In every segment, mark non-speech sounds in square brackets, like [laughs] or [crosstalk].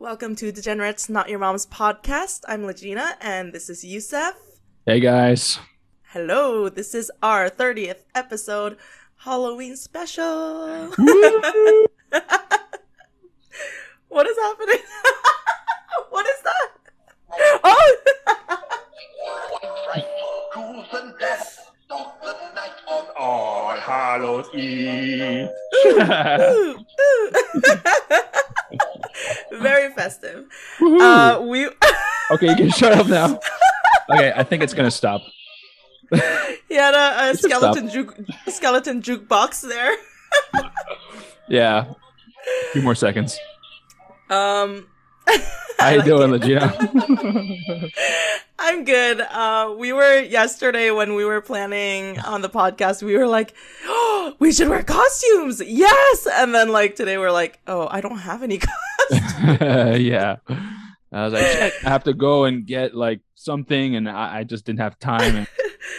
Welcome to Degenerates Not Your Mom's podcast. I'm Legina and this is Youssef. Hey guys. Hello, this is our 30th episode Halloween special. [laughs] what is happening? [laughs] what is that? Oh! [laughs] All Hallows Eve. Very festive. Uh, we [laughs] okay, you can shut up now. Okay, I think it's gonna stop. he had a, a skeleton juke, skeleton jukebox there. [laughs] Yeah. A few more seconds. Um, How [laughs] you like doing. Legina? [laughs] I'm good. Uh, we were yesterday when we were planning on the podcast. We were like, oh, [gasps] we should wear costumes. Yes. And then like today we're like, oh, I don't have any. [laughs] costumes. yeah. I was like, I have to go and get like something, and I, I just didn't have time. And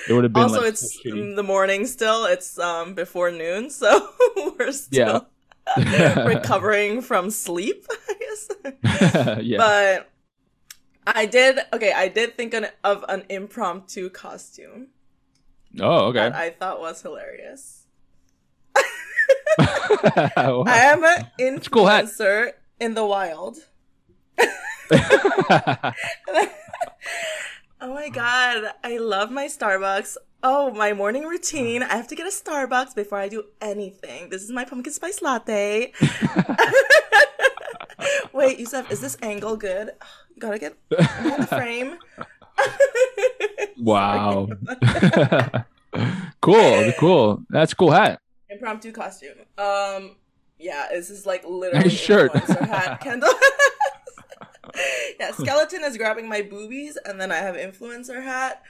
it would have been also, like, it's so in the morning still. It's um before noon, so we're still [laughs] recovering from sleep. [laughs] I guess. [laughs] yeah. But I did. Okay, I did think an, of an impromptu costume oh, that okay. I thought was hilarious. Wow. I am an a cool hat. influencer in the wild. Oh my god, I love my Starbucks. Oh, my morning routine. I have to get a Starbucks before I do anything. This is my pumpkin spice latte. [laughs] Wait, Youssef, is this angle good? You gotta get in the frame. [laughs] wow. [laughs] cool, cool. That's a cool hat. Impromptu costume. Um, yeah, this is like literally Nice shirt. hat. Kendall. yeah, skeleton is grabbing my boobies, and then I have influencer hat.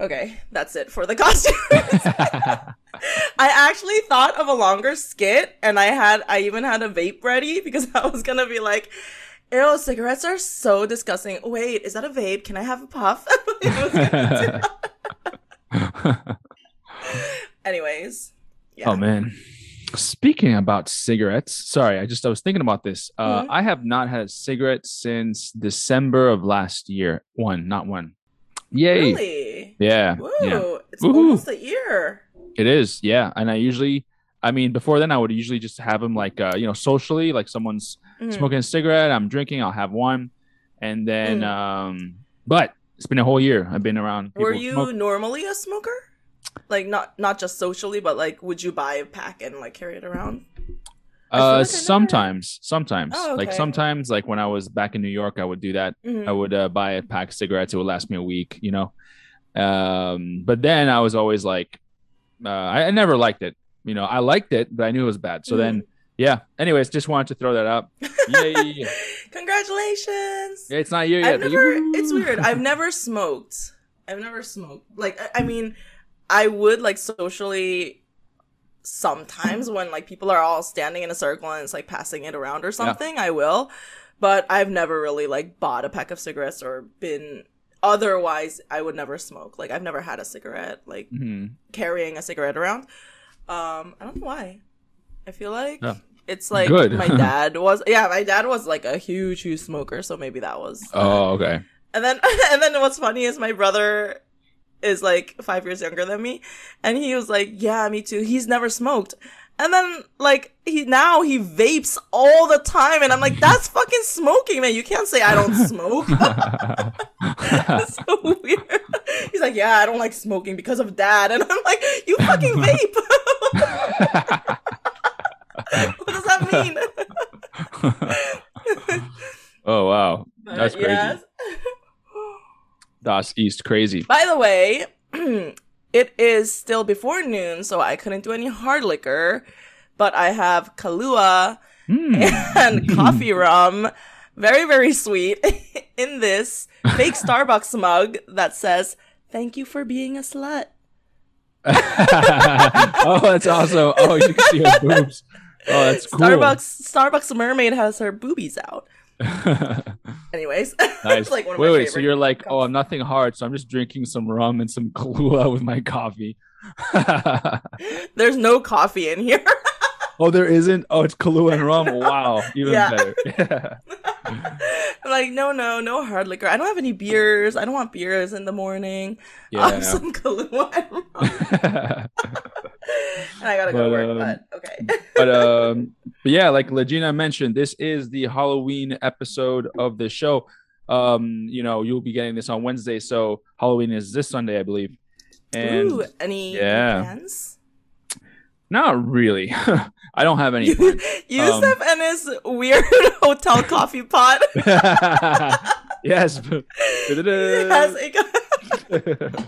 Okay, that's it for the [laughs] costumes. [laughs] I actually thought of a longer skit, and I had I even had a vape ready because [laughs] I was gonna be like, "Ew, cigarettes are so disgusting." Wait, is that a vape? Can I have a puff? I was gonna do- Anyways, yeah. Oh man. Speaking about cigarettes, sorry, I just I was thinking about this. Uh Mhm. I have not had a cigarette since December of last year. One, not one. Yay. Really? Yeah. Woo! Yeah. It's Woohoo. almost a year. It is. Yeah. And I usually I mean, before then I would usually just have them like uh, you know, socially, like someone's Mm. smoking a cigarette, I'm drinking, I'll have one. And then Mm. um but it's been a whole year. I've been around Were you smoke- normally a smoker? Like not not just socially, but like would you buy a pack and like carry it around? I feel like I Uh, sometimes, sometimes, Oh, like sometimes, like when I was back in New York, I would do that. Mhm. I would uh, buy a pack of cigarettes. It would last me a week, you know. Um, but then I was always like, uh, I, I never liked it. You know, I liked it, but I knew it was bad. So then, yeah. Anyways, just wanted to throw that up. [laughs] Yay! Congratulations. Yeah, it's not you yet. Never. you- It's weird. I've never smoked. I've never smoked. Like I, I mean, I would like socially sometimes when like people are all standing in a circle and it's like passing it around or something. I will, but I've never really like bought a pack of cigarettes or been. Otherwise, I would never smoke. Like I've never had a cigarette. Like Mhm. carrying a cigarette around. Um, I don't know why. I feel like Yeah. it's like Good. my [laughs] dad was. Yeah, my dad was like a huge, huge smoker, so maybe that was. Oh, okay. And then, [laughs] and then what's funny is my brother is like five years younger than me, and he was like, "Yeah, me too." He's never smoked. And then, like, he now he vapes all the time, and I'm like, "That's [laughs] fucking smoking, man! You can't say I don't smoke." It's [laughs] [laughs] so weird. He's like, yeah, I don't like smoking because of dad, and I'm like, you fucking vape. what does that mean? oh wow, that's crazy. yes. Das East crazy. By the way, [clears throat] it is still before noon, so I couldn't do any hard liquor, but I have Kahlua Hmm. and [laughs] coffee rum. Very, very sweet [laughs] in this fake [laughs] Starbucks mug that says, Thank you for being a slut. oh, that's awesome. Oh, you can see her boobs. Oh, that's cool. Starbucks Starbucks mermaid has her boobies out. [laughs] Anyways, nice. [laughs] like one wait, wait. So you're like, cups. oh, I'm nothing hard, so I'm just drinking some rum and some Kahlua with my coffee. [laughs] There's no coffee in here. oh, there isn't. Oh, it's Kahlua and rum. Wow, even Yeah. better. [laughs] I'm like, no, no, no hard liquor. I don't have any beers. I don't want beers in the morning. Yeah. Um, [laughs] some Kahlua. [laughs] and I gotta go But, to work, um, but okay. but um but yeah like legina mentioned this is the halloween episode of the show um you know you'll be getting this on wednesday so halloween is this sunday i believe and Ooh, any yeah. plans? not really i don't have any. Youssef and his weird [laughs] hotel coffee pot. [laughs] yes [laughs] Yes, got-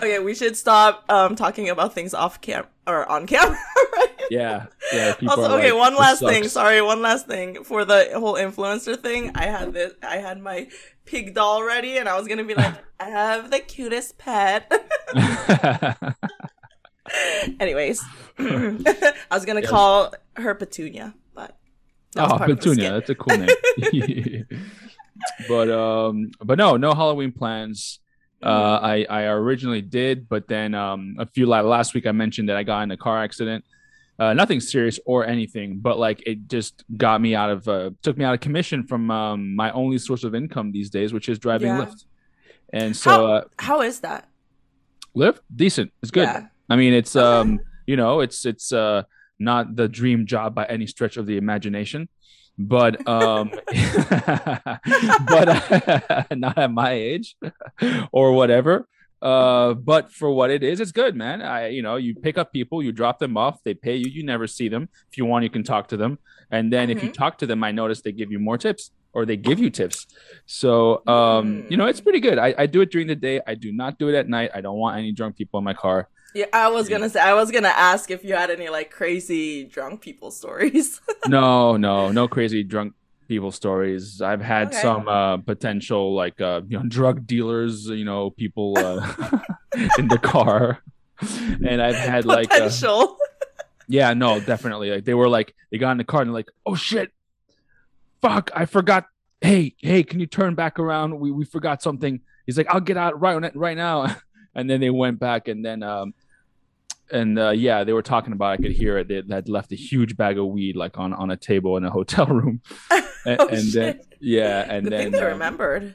okay, we should stop um, talking about things off cam or on camera. right? yeah yeah Also, okay, like, one last thing. Sorry, one last thing for the whole influencer thing. I had this. I had my pig doll ready, and I was gonna be like, I have the cutest pet. [laughs] Anyways, [laughs] [laughs] I was gonna Yes. call her Petunia, but oh part of the petunia that's a cool name. But um but no no halloween plans. Uh i i originally did but then um a few like last week i mentioned that i got in a car accident. Uh nothing serious or anything but like it just got me out of uh took me out of commission from um my only source of income these days which is driving Yeah. lyft. And so How- uh How is that? lyft? Decent. It's good. Yeah. I mean, it's um, you know, it's it's uh not the dream job by any stretch of the imagination, but um, [laughs] but [laughs] not at my age or whatever. Uh, but for what it is, it's good, man. I, you know, you pick up people, you drop them off, they pay you, you never see them. If you want, you can talk to them, and then if you Mhm. talk to them, I notice they give you more tips or they give you tips. So, um, you know, it's pretty good. I, I do it during the day. I do not do it at night. I don't want any drunk people in my car. Yeah, I was gonna say. I was gonna ask if you had any like crazy drunk people stories. [laughs] no, no, no crazy drunk people stories. I've had Okay. some uh potential like uh you know drug dealers, you know, people uh [laughs] in the car. And I've had like uh, Potential. yeah, no, definitely. Like they were like they got in the car and they're like, "Oh shit. Fuck, I forgot. Hey, hey, can you turn back around? We we forgot something." He's like, "I'll get out right on it right now." [laughs] And then they went back and then um and uh, yeah, they were talking about. I could hear it. They had left a huge bag of weed like on on a table in a hotel room, and, [laughs] Oh, and then yeah, and Good then thing they um, remembered.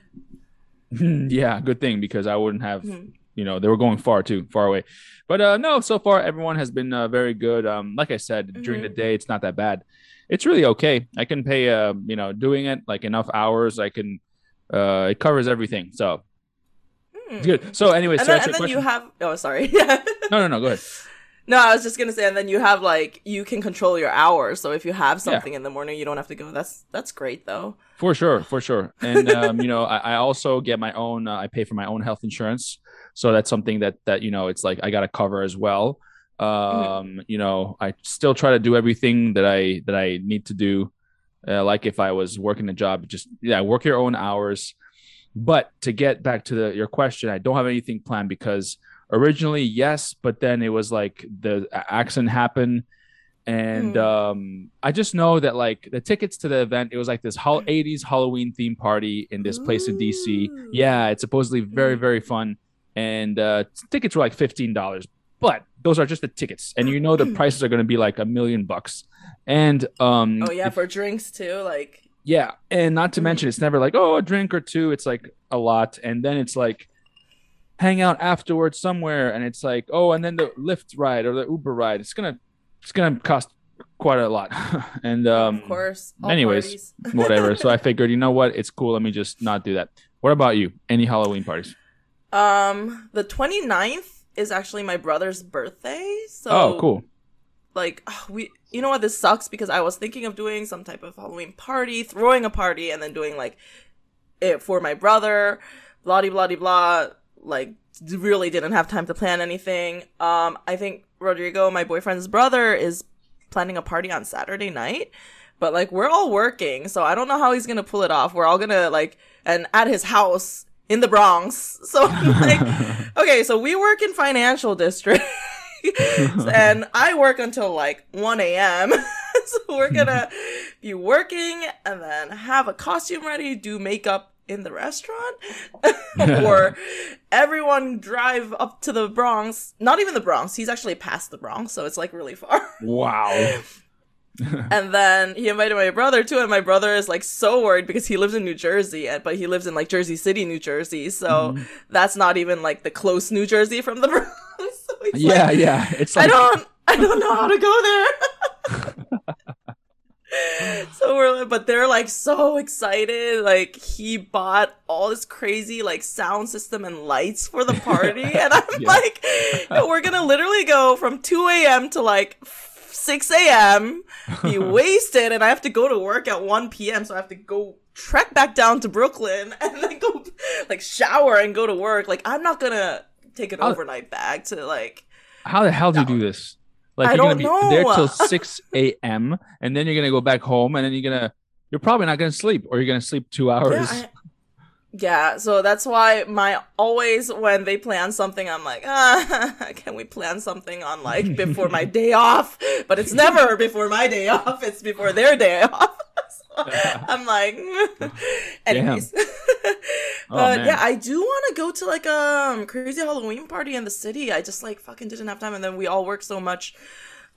[laughs] yeah, good thing because I wouldn't have Mhm. you know they were going far too far away but uh no so far everyone has been uh, very good um like i said during the Mhm. day it's not that bad it's really okay i can pay uh you know doing it like enough hours i can uh it covers everything so it's good so anyway And so then, and then you have. Oh, sorry. [laughs] no no no go ahead no, I was just gonna say, and then you have like you can control your hours. So if you have something in the morning, you don't have to go. That's that's great though. For sure, for sure. And um, you know, I, I also get my own. Uh, I pay for my own health insurance, so that's something that that you know, it's like I got to cover as well. Um, you know, I still try to do everything that I that I need to do. Uh, like if I was working a job, just yeah, work your own hours. But to get back to the, your question, I don't have anything planned because originally yes, but then it was like the accident happened and Mm. um i just know that like the tickets to the event it was like this hol- 80s halloween theme party in this place in dc yeah it's supposedly very Mm. very fun and uh tickets were like $15 but those are just the tickets and you know the [clears throat] prices are going to be like a million bucks and um Oh yeah, for drinks too. Like yeah and not to mention it's never like oh a drink or two it's like a lot and then it's like hang out afterwards somewhere and it's like oh and then the lyft ride or the uber ride it's gonna it's gonna cost quite a lot [laughs] and um of course. all anyways, [laughs] whatever so i figured you know what it's cool let me just not do that what about you any halloween parties um, the 29th is actually my brother's birthday. So oh cool like we you know what this sucks because i was thinking of doing some type of halloween party throwing a party and then doing like it for my brother blah de blah de blah like really didn't have time to plan anything. Um i think rodrigo my boyfriend's brother is planning a party on saturday night but like we're all working so i don't know how he's gonna pull it off. We're all gonna like and at his house in the bronx [laughs] so like [laughs] okay so we work in financial district [laughs] and I work until like 1 a.m. [laughs] so we're gonna [laughs] be working and then have a costume ready, do makeup in the restaurant, or everyone drive up to the Bronx. Not even the Bronx. He's actually past the Bronx, so it's like really far. wow and then he invited my brother too, and my brother is like so worried because he lives in New Jersey, but he lives in like Jersey City, New Jersey, so Mhm. that's not even like the close New Jersey from the Bronx. Yeah, like, yeah. It's like... I don't, I don't know how to go there. [laughs] so we're, but they're like so excited. Like he bought all this crazy like sound system and lights for the [laughs] party, and I'm Yeah. like, "Yo, we're gonna literally go from 2 a.m. to like 6 a.m. Be [laughs] wasted, and I have to go to work at 1 p.m. So I have to go trek back down to Brooklyn and then go like shower and go to work. Like I'm not gonna take an I'll- overnight bag to like. how the hell do you do this? Like I you're gonna be there till [laughs] six a.m. and then you're gonna go back home and then you're gonna you're probably not gonna sleep or you're gonna sleep two hours. Yeah, I- yeah, so that's why my always when they plan something, I'm like, ah, [laughs] can we plan something on like before my [laughs] day off? But it's never before my day off; it's before their day off. [laughs] I'm like, [laughs] anyways. Oh, [laughs] but man. yeah, I do want to go to like a um, crazy Halloween party in the city. I just like fucking didn't have time, and then we all worked so much,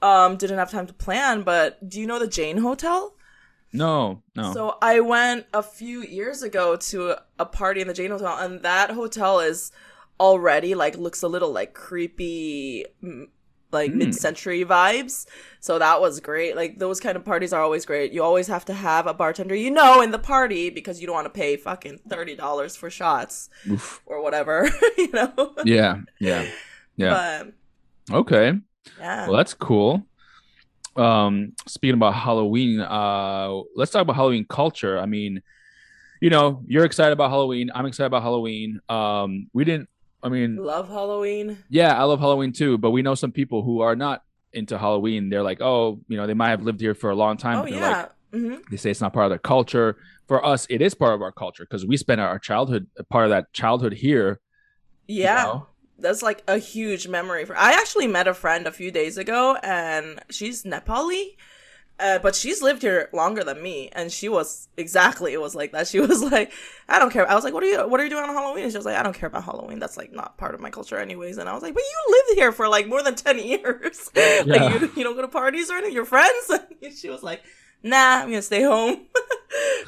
um, didn't have time to plan. But do you know the Jane Hotel? no, no. So I went a few years ago to a party in the Jane Hotel, and that hotel is already like looks a little like creepy, like Hmm. mid-century vibes. So that was great. Like those kind of parties are always great. You always have to have a bartender you know in the party because you don't want to pay fucking thirty dollars for shots Oof. or whatever, [laughs] you know. Yeah, yeah, yeah. But Okay. yeah, Well, that's cool. Um, speaking about Halloween, uh, let's talk about Halloween culture. I mean, you know, you're excited about Halloween. I'm excited about Halloween. Um, we didn't. I mean, love Halloween. yeah, I love Halloween too, but we know some people who are not into Halloween. They're like, oh, you know, they might have lived here for a long time. Oh yeah. like, hmm they say it's not part of their culture. For us, it is part of our culture because we spent our childhood, part of that childhood here. you Yeah. know? that's like a huge memory for i actually met a friend a few days ago and she's nepali uh, but she's lived here longer than me and she was exactly it was like that. She [laughs] was like i don't care. I was like what are you what are you doing on halloween? And she was like i don't care about halloween. That's like not part of my culture anyways. And i was like but you lived here for like more than 10 [laughs] years. Yeah. like you, you don't go to parties or anything. Your friends. [laughs] And she was like nah i'm gonna stay home.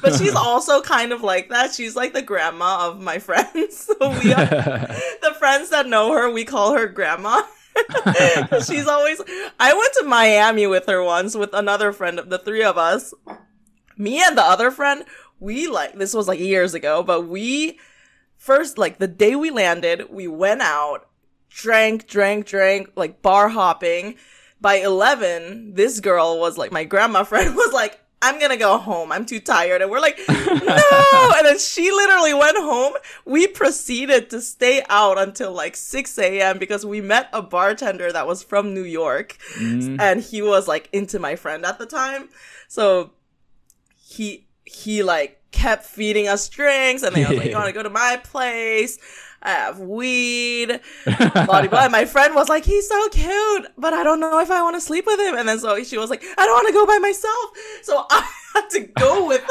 But she's also kind of like that. She's like the grandma of my friends. So we are the friends that know her, we call her grandma. [laughs] she's always. I went to Miami with her once with another friend of the three of us. Me and the other friend, we like, this was like years ago, but we first, like the day we landed, we went out, drank, drank, drank, like bar hopping. By 11, this girl was like, my grandma [laughs] friend was like, I'm gonna go home. I'm too tired. And we're like, [laughs] no. And then she literally went home. We proceeded to stay out until like 6 a.m. because we met a bartender that was from New York Mm, and he was like into my friend at the time. So he, he like kept feeding us drinks and then I was like, [laughs] you want to go to my place? I have weed [laughs] blah, blah. My friend was like, he's so cute, but I don't know if I want to sleep with him. And then so she was like, I don't want to go by myself. So [laughs] I had to go with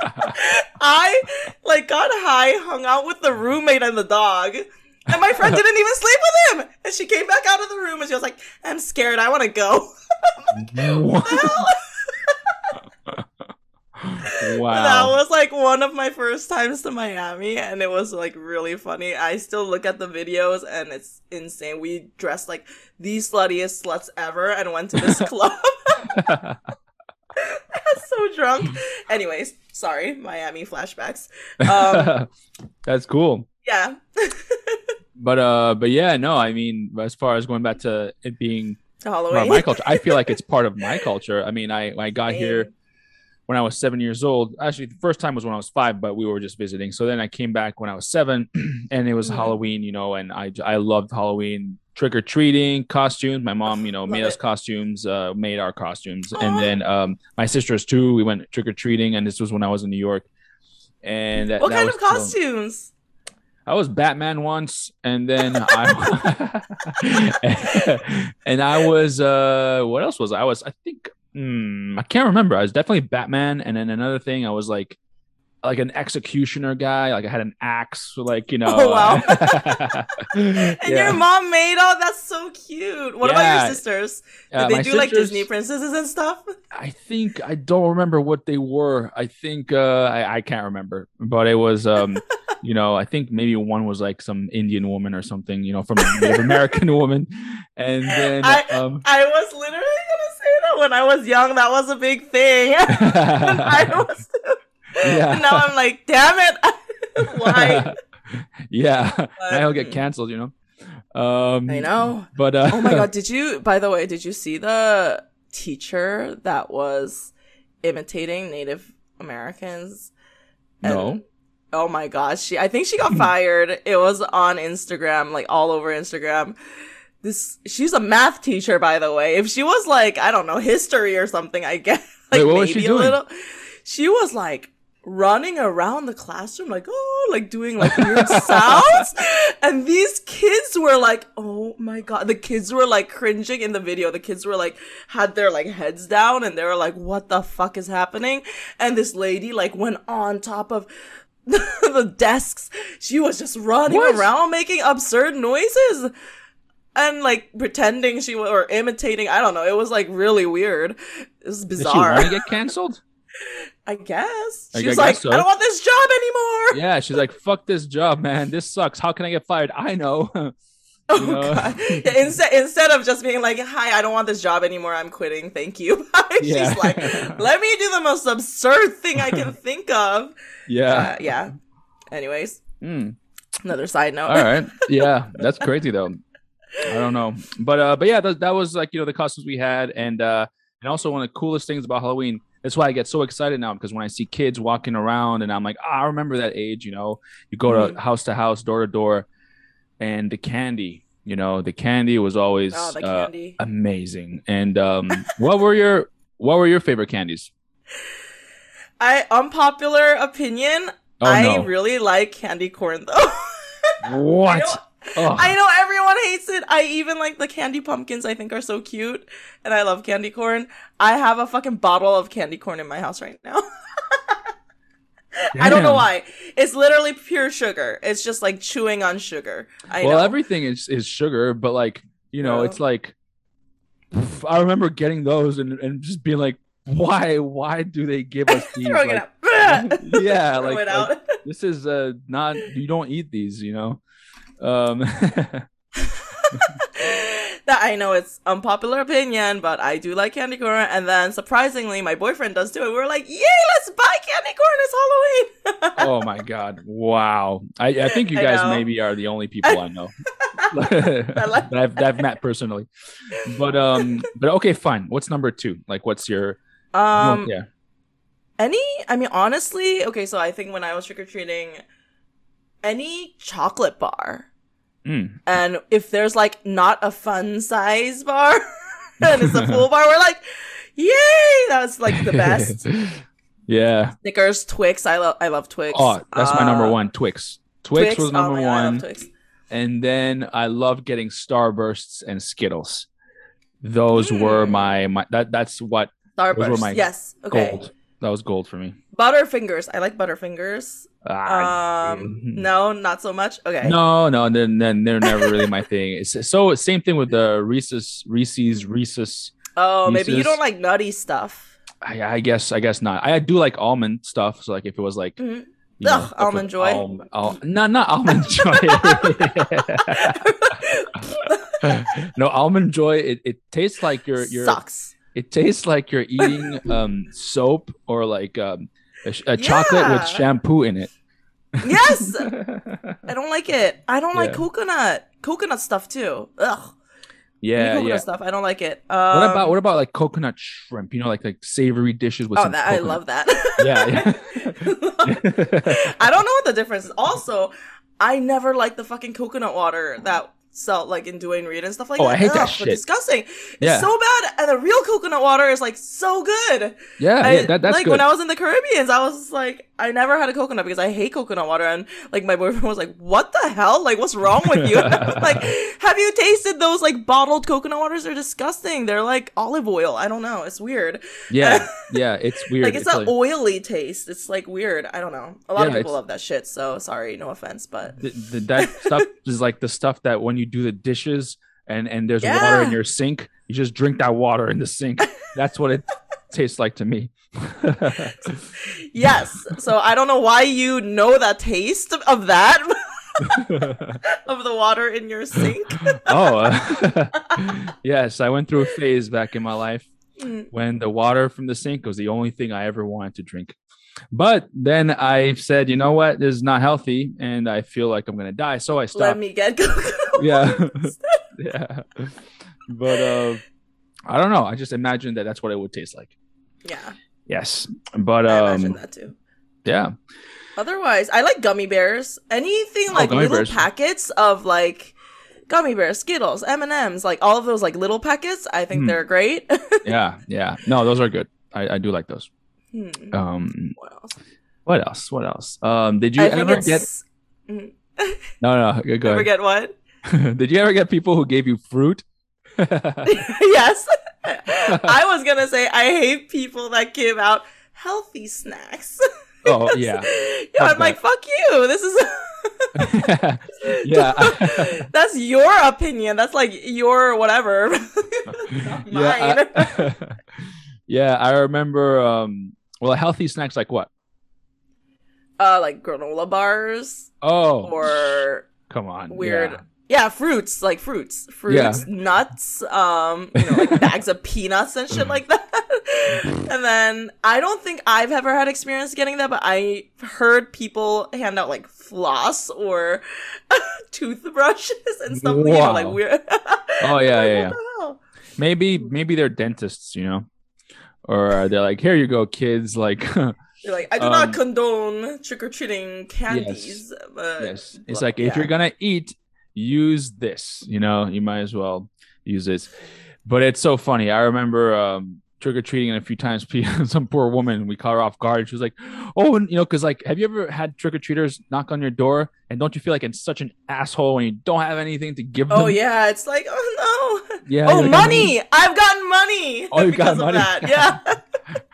[laughs] I like got high, hung out with the roommate and the dog. And my friend didn't even sleep with him. And she came back out of the room and she was like, I'm scared. I want to go. That wow. That was like one of my first times to Miami and it was like really funny. I still look at the videos and it's insane. We dressed like the sluttiest sluts ever and went to this [laughs] club. So drunk. Anyways, sorry, Miami flashbacks. Um, [laughs] That's cool. yeah. [laughs] But uh, but yeah, no, I mean, as far as going back to it being Halloween. my culture, I feel like it's part of my culture. I mean, I when I got here when I was seven years old. Actually, the first time was when I was five, but we were just visiting. So then I came back when I was seven, [clears throat] and it was Mhm. Halloween, you know, and I I loved Halloween. Trick or treating, costumes. My mom, you know, Love made us costumes, uh, made our costumes, Aw. and then um, my sisters too. We went trick or treating, and this was when I was in New York. And that, what that kind of costumes? I was Batman once, and then I [laughs] [laughs] and I was uh what else was I? I was I think hmm, I can't remember. I was definitely Batman, and then another thing I was like like an executioner guy. Like I had an axe, like you [laughs] know. Oh, wow. uh, [laughs] [laughs] And yeah. your mom made all that's so cute. What about your sisters? Did Uh, they do like Disney princesses and stuff? I think I don't remember what they were. I think uh, I, I can't remember, but it was um, you know, I think maybe one was like some Indian woman or something, you know, from a Native American woman, and then I- um, I was literally gonna say that [laughs] when I was young. That was a big thing. [laughs] I [laughs] was. yeah, Now I'm like, damn it. Why? yeah, But- now he'll get canceled, you know. Um, I know. but uh, Oh my god, did you by the way, did you see the teacher that was imitating Native Americans? no, Oh my gosh, she I think she got fired. It was on Instagram, like all over Instagram. This she's a math teacher, by the way. If she was like, I don't know, history or something, I guess [laughs] like Wait, what was maybe she a doing? little. She was like running around the classroom like oh like doing like weird [laughs] sounds and these kids were like oh my god the kids were like cringing in the video the kids were like had their like heads down and they were like what the fuck is happening and this lady like went on top of [laughs] the desks she was just running What? around making absurd noises and like pretending she was or imitating i don't know it was like really weird it was bizarre. did she want to get canceled? [laughs] I guess. I She was guess like, so. I don't want this job anymore. yeah, she's like, "Fuck this job, man. This sucks. How can I get fired? I know." [laughs] [laughs] Oh, know? God. Yeah, instead, instead of just being like, hi, I don't want this job anymore. I'm quitting. Thank you. She's Yeah. like, let me do the most absurd thing I can think of. yeah. Uh, yeah. Anyways, Mm. another side note. All right. Yeah, that's crazy though. I don't know, but uh, but yeah, that, that was like you know the costumes we had, and uh, and also one of the coolest things about Halloween. That's why I get so excited now because when I see kids walking around, and I'm like, ah, I remember that age. You know, you go to Mhm. house to house, door to door, and the candy. You know, the candy was always Oh, the uh, amazing. And um, what were your what were your favorite candies? I unpopular opinion. Oh I no! really like candy corn though. [laughs] what? I know everyone hates it. I even like the candy pumpkins. I think are so cute, and I love candy corn. I have a fucking bottle of candy corn in my house right now. [laughs] I don't know why. It's literally pure sugar. It's just like chewing on sugar. I well, know. everything is is sugar, but like you know, Yeah. it's like I remember getting those and and just being like, why why do they give us [laughs] these? Like, [laughs] yeah, like, like, this is uh not you don't eat these, you know. Um, [laughs] that I know it's unpopular opinion, but I do like candy corn. And then surprisingly, my boyfriend does too. And we're like, yay, let's buy candy corn. It's Halloween. [laughs] oh my god, wow! I, I think you guys maybe are the only people I know [laughs] that I've that I've met personally. But um, but okay, fine. What's number two? Like, what's your um, yeah? Any, I mean, honestly, okay, so I think when I was trick or treating, any chocolate bar. Mm. And if there's like not a fun size bar [laughs] and it's a full bar, we're like, yay! That's like the best. [laughs] yeah. Snickers, Twix. I love, I love Twix. Oh, that's my number Uh, one. Twix. Twix, was oh number God, love one, Twix. and then I love getting Starbursts and Skittles. Those were Mm. my my that that's what those were my yes. Okay. gold. That was gold for me. Butterfingers. I like Butterfingers. Ah, Um, no, not so much. Okay. No, no, then then they're never really my [laughs] thing. It's so same thing with the Reese's, Reese's, Reese's. Oh, maybe you don't like nutty stuff. I, I guess, I guess not. I do like almond stuff. So like if it was like, Mhm. you Ugh, Almond Joy. alm- al- no, not almond joy. [laughs] [laughs] no, almond joy. It, it tastes like your your. Sucks. It tastes like you're eating [laughs] um soap or like um a, a chocolate Yeah. with shampoo in it. Yes. [laughs] I don't like it. I don't like coconut. Coconut stuff too. Ugh. yeah, coconut yeah. stuff. I don't like it. Um, What about what about like coconut shrimp? You know, like like savory dishes with Oh, that I love that. [laughs] Yeah, yeah. I don't know what the difference is. Also, I never liked the fucking coconut water that salt like in Duane Reade and stuff like Oh, that. I hate that shit. Disgusting. Yeah. It's so bad. And the real coconut water is like so good. Yeah, I- yeah, that, that's like good. when I was in the Caribbean, I was like, I never had a coconut because I hate coconut water, and like my boyfriend was like, "What the hell? Like, what's wrong with you?" And I was like, [laughs] "Have you tasted those like bottled coconut waters? They're disgusting. They're like olive oil. I don't know. It's weird. yeah, [laughs] yeah, it's weird. Like it's, It's that like- oily taste. It's like weird. I don't know. A lot of people it's- love that shit. So sorry, no offense, but th- th- that [laughs] stuff is like the stuff that when you do the dishes and and there's water in your sink, you just drink that water in the sink. That's what it [laughs] tastes like to me. [laughs] yes. So I don't know why you know that taste of that [laughs] of the water in your sink. oh, uh, yes, I went through a phase back in my life Mm. when the water from the sink was the only thing I ever wanted to drink. But then I said, you know what, this is not healthy, and I feel like I'm gonna die, so I stopped. Let me get coconut Yeah. yeah, but uh, I don't know. I just imagine that that's what it would taste like. yeah. Yes, but I um, imagine that too. yeah, Otherwise, I like gummy bears. Anything Oh, like gummy little bears. packets of like gummy bears, Skittles, M and M's, like all of those like little packets. I think Hmm. they're great. [laughs] yeah, yeah. No, those are good. I, I do like those. Hmm. Um, What else? what else? What else? Um, did you I ever get? Mhm. No, no, go [laughs] Ever ahead. get what? [laughs] did you ever get people who gave you fruit? [laughs] yes. I was gonna say I hate people that give out healthy snacks. oh [laughs] yeah, Yo, I'm like, fuck you. This is [laughs] yeah. that's your opinion. That's like your whatever. Yeah, mine. I, yeah. I remember. Um, well, healthy snacks like what? uh, like granola bars Oh, or come on, weird. yeah. Yeah. fruits like fruits, fruits, nuts, um, you know, like bags of peanuts and shit like that. [laughs] and then I don't think I've ever had experience getting that, but I heard people hand out like floss or [laughs] toothbrushes and stuff. You know, like weird. [laughs] Oh yeah, yeah, yeah. the hell? Maybe maybe they're dentists, you know, or they're like, here you go, kids. Like, You're like, I do Um, not condone trick or treating candies. But yes, it's well, like if yeah. you're gonna eat, use this. You know, you might as well use this. But it's so funny. I remember um, trick or treating a few times. [laughs] Some poor woman, we caught her off guard. She was like, "Oh, and, you know, because like, have you ever had trick or treaters knock on your door, and don't you feel like it's such an asshole when you don't have anything to give them? Oh yeah, it's like oh no. yeah. oh like, money! I've gotten money. Oh, you got because of money. That. [laughs] Yeah.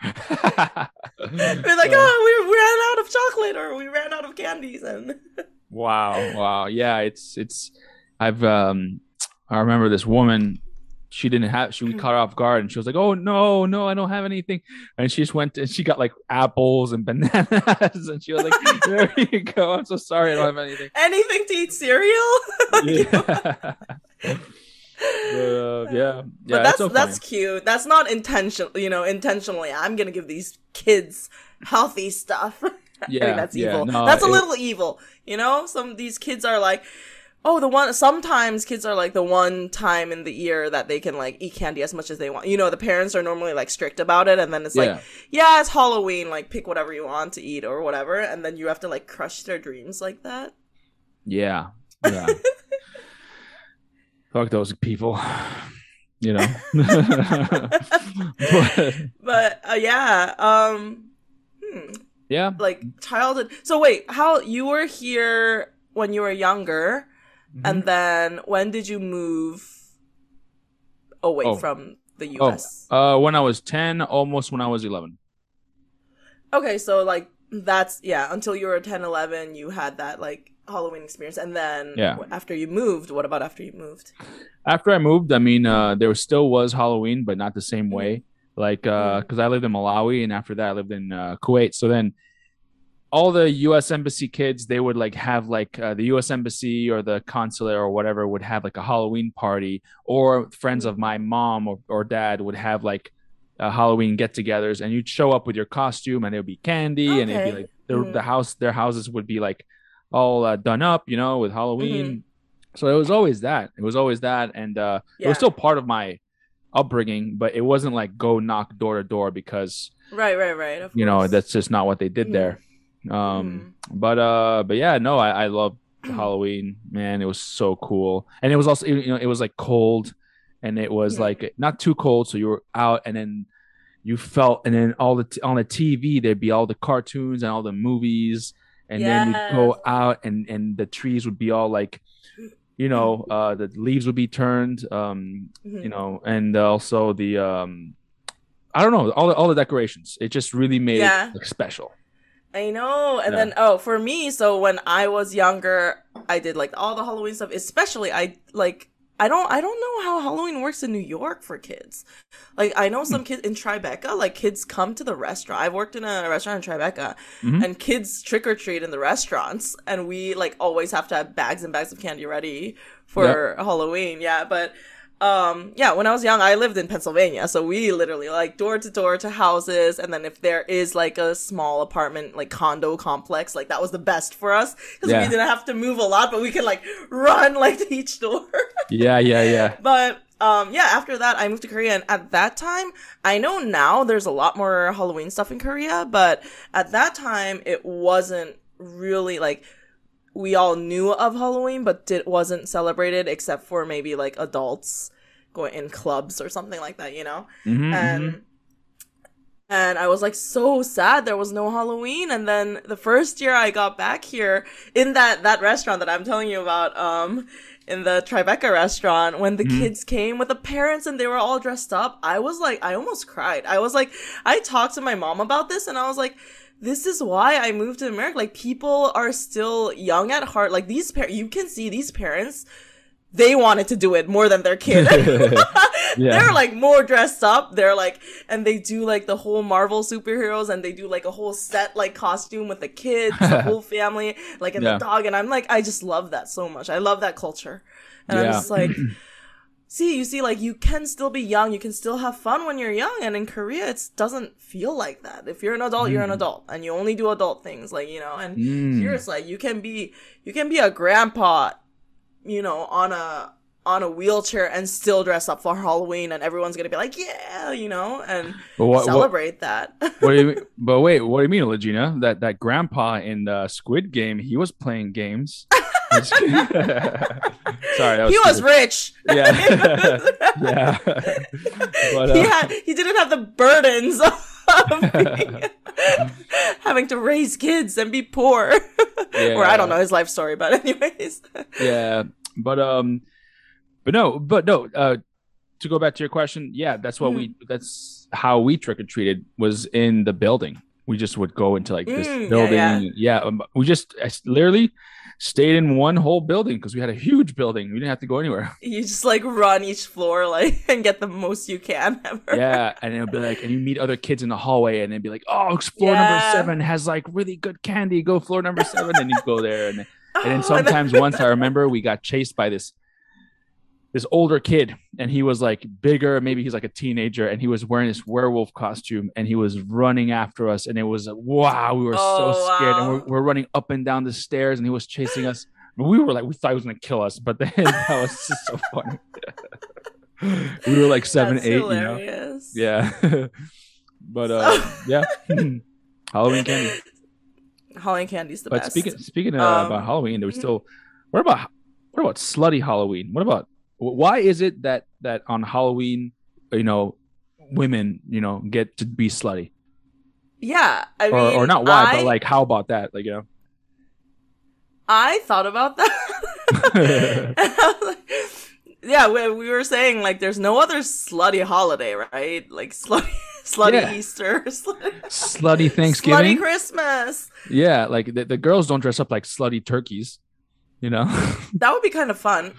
We're like, oh, we ran out of chocolate or we ran out of candies, and Wow, wow. Yeah, it's it's I've um I remember this woman she didn't have she we caught her off guard and she was like, "Oh no, no, I don't have anything." And she just went and she got like apples and [laughs] bananas and she was like, "There you go. I'm so sorry I don't have anything." [laughs] anything to eat cereal. [laughs] Yeah. Uh, yeah. But Yeah, that's so that's cute. That's not intentional, you know, intentionally. I'm gonna give these kids healthy stuff. [laughs] I Yeah, think that's yeah, evil. no, that's a it- little evil. You know, some these kids are like, oh, the one. Sometimes kids are like the one time in the year that they can like eat candy as much as they want. You know, the parents are normally like strict about it, and then it's Yeah. like, yeah, it's Halloween. Like, pick whatever you want to eat or whatever, and then you have to like crush their dreams like that. Yeah. Yeah. [laughs] Fuck those people. You know. [laughs] [laughs] but, But uh, yeah, um, hmm. yeah. like childhood. So wait, how you were here when you were younger, and Mhm. then when did you move away Oh. from the Oh, U.S.? Uh, when I was ten, almost when I was eleven. Okay, so like that's yeah. Until you were 10, 11, you had that like Halloween experience, and then Yeah. after you moved, what about after you moved? After I moved, I mean, uh, there still was Halloween, but not the same way. Like, uh, because I lived in Malawi, and after that, I lived in uh, Kuwait. So then, all the U.S. embassy kids, they would like have like uh, the U.S. embassy or the consulate or whatever would have like a Halloween party, or friends of my mom or, or dad would have like uh, Halloween get-togethers, and you'd show up with your costume, and it would be candy, and it'd be like the, Mhm. the house, their houses would be like all uh, done up, you know, with Halloween. Mm-hmm. So it was always that. It was always that, and uh, it was still part of my upbringing, but it wasn't like go knock door to door because Right, right, right. Of you know that's just not what they did Mhm. there. Um, but uh, but yeah, no, I, I love [clears throat] Halloween. Man, it was so cool. And it was also you know, it was like cold and it was Yeah. like not too cold, so you were out and then you felt and then all the t- on the TV there'd be all the cartoons and all the movies and then you'd go out and and the trees would be all like you know, uh the leaves would be turned um Mhm. you know, and also the um I don't know, all the all the decorations. It just really made Yeah. it like special. I know. And Yeah. then oh, for me, so when I was younger, I did like all the Halloween stuff, especially I like I don't I don't know how Halloween works in New York for kids. Like I know Hmm. some kids in Tribeca, like kids come to the restaurant. I've worked in a restaurant in Tribeca Mhm. and kids trick or treat in the restaurants and we like always have to have bags and bags of candy ready for Halloween. Yeah, but um yeah, when I was young, I lived in Pennsylvania, so we literally like door to door to houses and then if there is like a small apartment like condo complex, like that was the best for us cuz Yeah. we didn't have to move a lot, but we could like [laughs] run like to each door. Yeah, yeah, yeah. [laughs] But um yeah, after that I moved to Korea and at that time, I know now there's a lot more Halloween stuff in Korea, but at that time it wasn't really like we all knew of Halloween but it wasn't celebrated except for maybe like adults going in clubs or something like that, you know? Mhm, and mhm. and I was like so sad there was no Halloween and then the first year I got back here in that that restaurant that I'm telling you about um in the Tribeca restaurant when the Mhm. kids came with the parents and they were all dressed up I was like I almost cried I was like I talked to my mom about this and I was like this is why I moved to America like people are still young at heart like these parents, you can see these parents they wanted to do it more than their kid [laughs] Yeah. they're like more dressed up. They're like, and they do like the whole Marvel superheroes, and they do like a whole set like costume with the kids, the [laughs] whole family, like and Yeah. the dog. And I'm like, I just love that so much. I love that culture, and I'm just like. [clears throat] See, you see, like you can still be young, you can still have fun when you're young, and in Korea, it doesn't feel like that. If you're an adult, you're an Mm. adult, and you only do adult things, like you know. And Mm. here it's like you can be, you can be a grandpa, you know, on a on a wheelchair and still dress up for Halloween, and everyone's gonna be like, yeah, you know, and what, what, celebrate that. what do you mean? [laughs] But wait, what do you mean, Legina? That that grandpa in the Squid Game, he was playing games. [laughs] I'm just kidding. [laughs] Sorry, he was stupid. rich. Yeah. [laughs] yeah. But, he uh, had he didn't have the burdens of being, [laughs] having to raise kids and be poor. Yeah. or I don't know his life story, but anyways. yeah but um but no but no uh to go back to your question yeah that's what we Mm-hmm. that's how we trick-or-treated was in the building we just would go into like this Mm, yeah, building yeah. um, we just I literally stayed in one whole building because we had a huge building we didn't have to go anywhere [laughs] You just like run each floor like [laughs] and get the most you can [laughs] ever. yeah and it'll be like and you meet other kids in the hallway and they'd be like oh floor Yeah. number seven has like really good candy go floor number seven and you go there and And then Oh, sometimes once I remember we got chased by this this older kid and he was like bigger, maybe he's like a teenager, and he was wearing this werewolf costume and he was running after us. And it was wow, we were so Oh, scared. And we're, we're running up and down the stairs and he was chasing us. We were like, we thought he was gonna kill us, but [laughs] then that was just so funny. [laughs] we were like seven, That's eight, you know. Yeah. [laughs] but uh yeah. [clears throat] Halloween candy. Halloween candy's the best. But best. speaking speaking uh, Um, about Halloween, there was mhm. still what about what about slutty Halloween? What about why is it that that on Halloween, you know, women you know get to be slutty yeah, I or mean, or not why, I, but like how about that? Like you know, I thought about that. [laughs] yeah, we, we were saying like there's no other slutty holiday, right? Like slutty, slutty Yeah. Easter, [laughs] slutty, Thanksgiving, slutty Christmas. yeah, like the, the girls don't dress up like slutty turkeys. You know, [laughs] That would be kind of fun.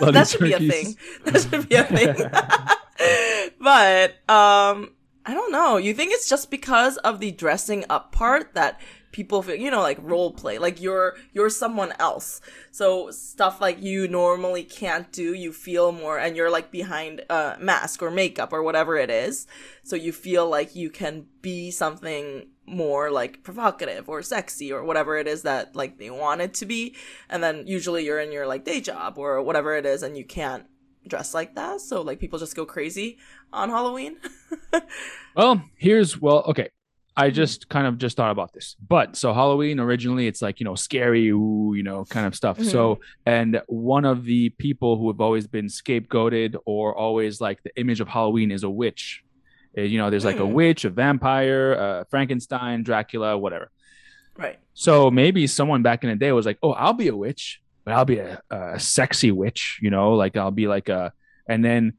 [laughs] That should be a thing. That should be a thing. but um, I don't know. You think it's just because of the dressing up part that people feel, you know, like role play, like you're you're someone else. So stuff like you normally can't do, you feel more, and you're like behind a mask or makeup or whatever it is. So you feel like you can be something more like provocative or sexy or whatever it is that like they want it to be and then usually you're in your like day job or whatever it is and you can't dress like that so like people just go crazy on halloween [laughs] Well, here's well, okay. I just kind of just thought about this. But so Halloween originally it's like, you know, scary, ooh, you know, kind of stuff. Mhm. So and one of the people who have always been scapegoated or always like the image of Halloween is a witch. Uh, You know, there's like a Hmm. witch, a vampire, uh, Frankenstein, Dracula, whatever. Right. So maybe someone back in the day was like, "Oh, I'll be a witch, but I'll be a, a sexy witch," you know, like I'll be like a, and then,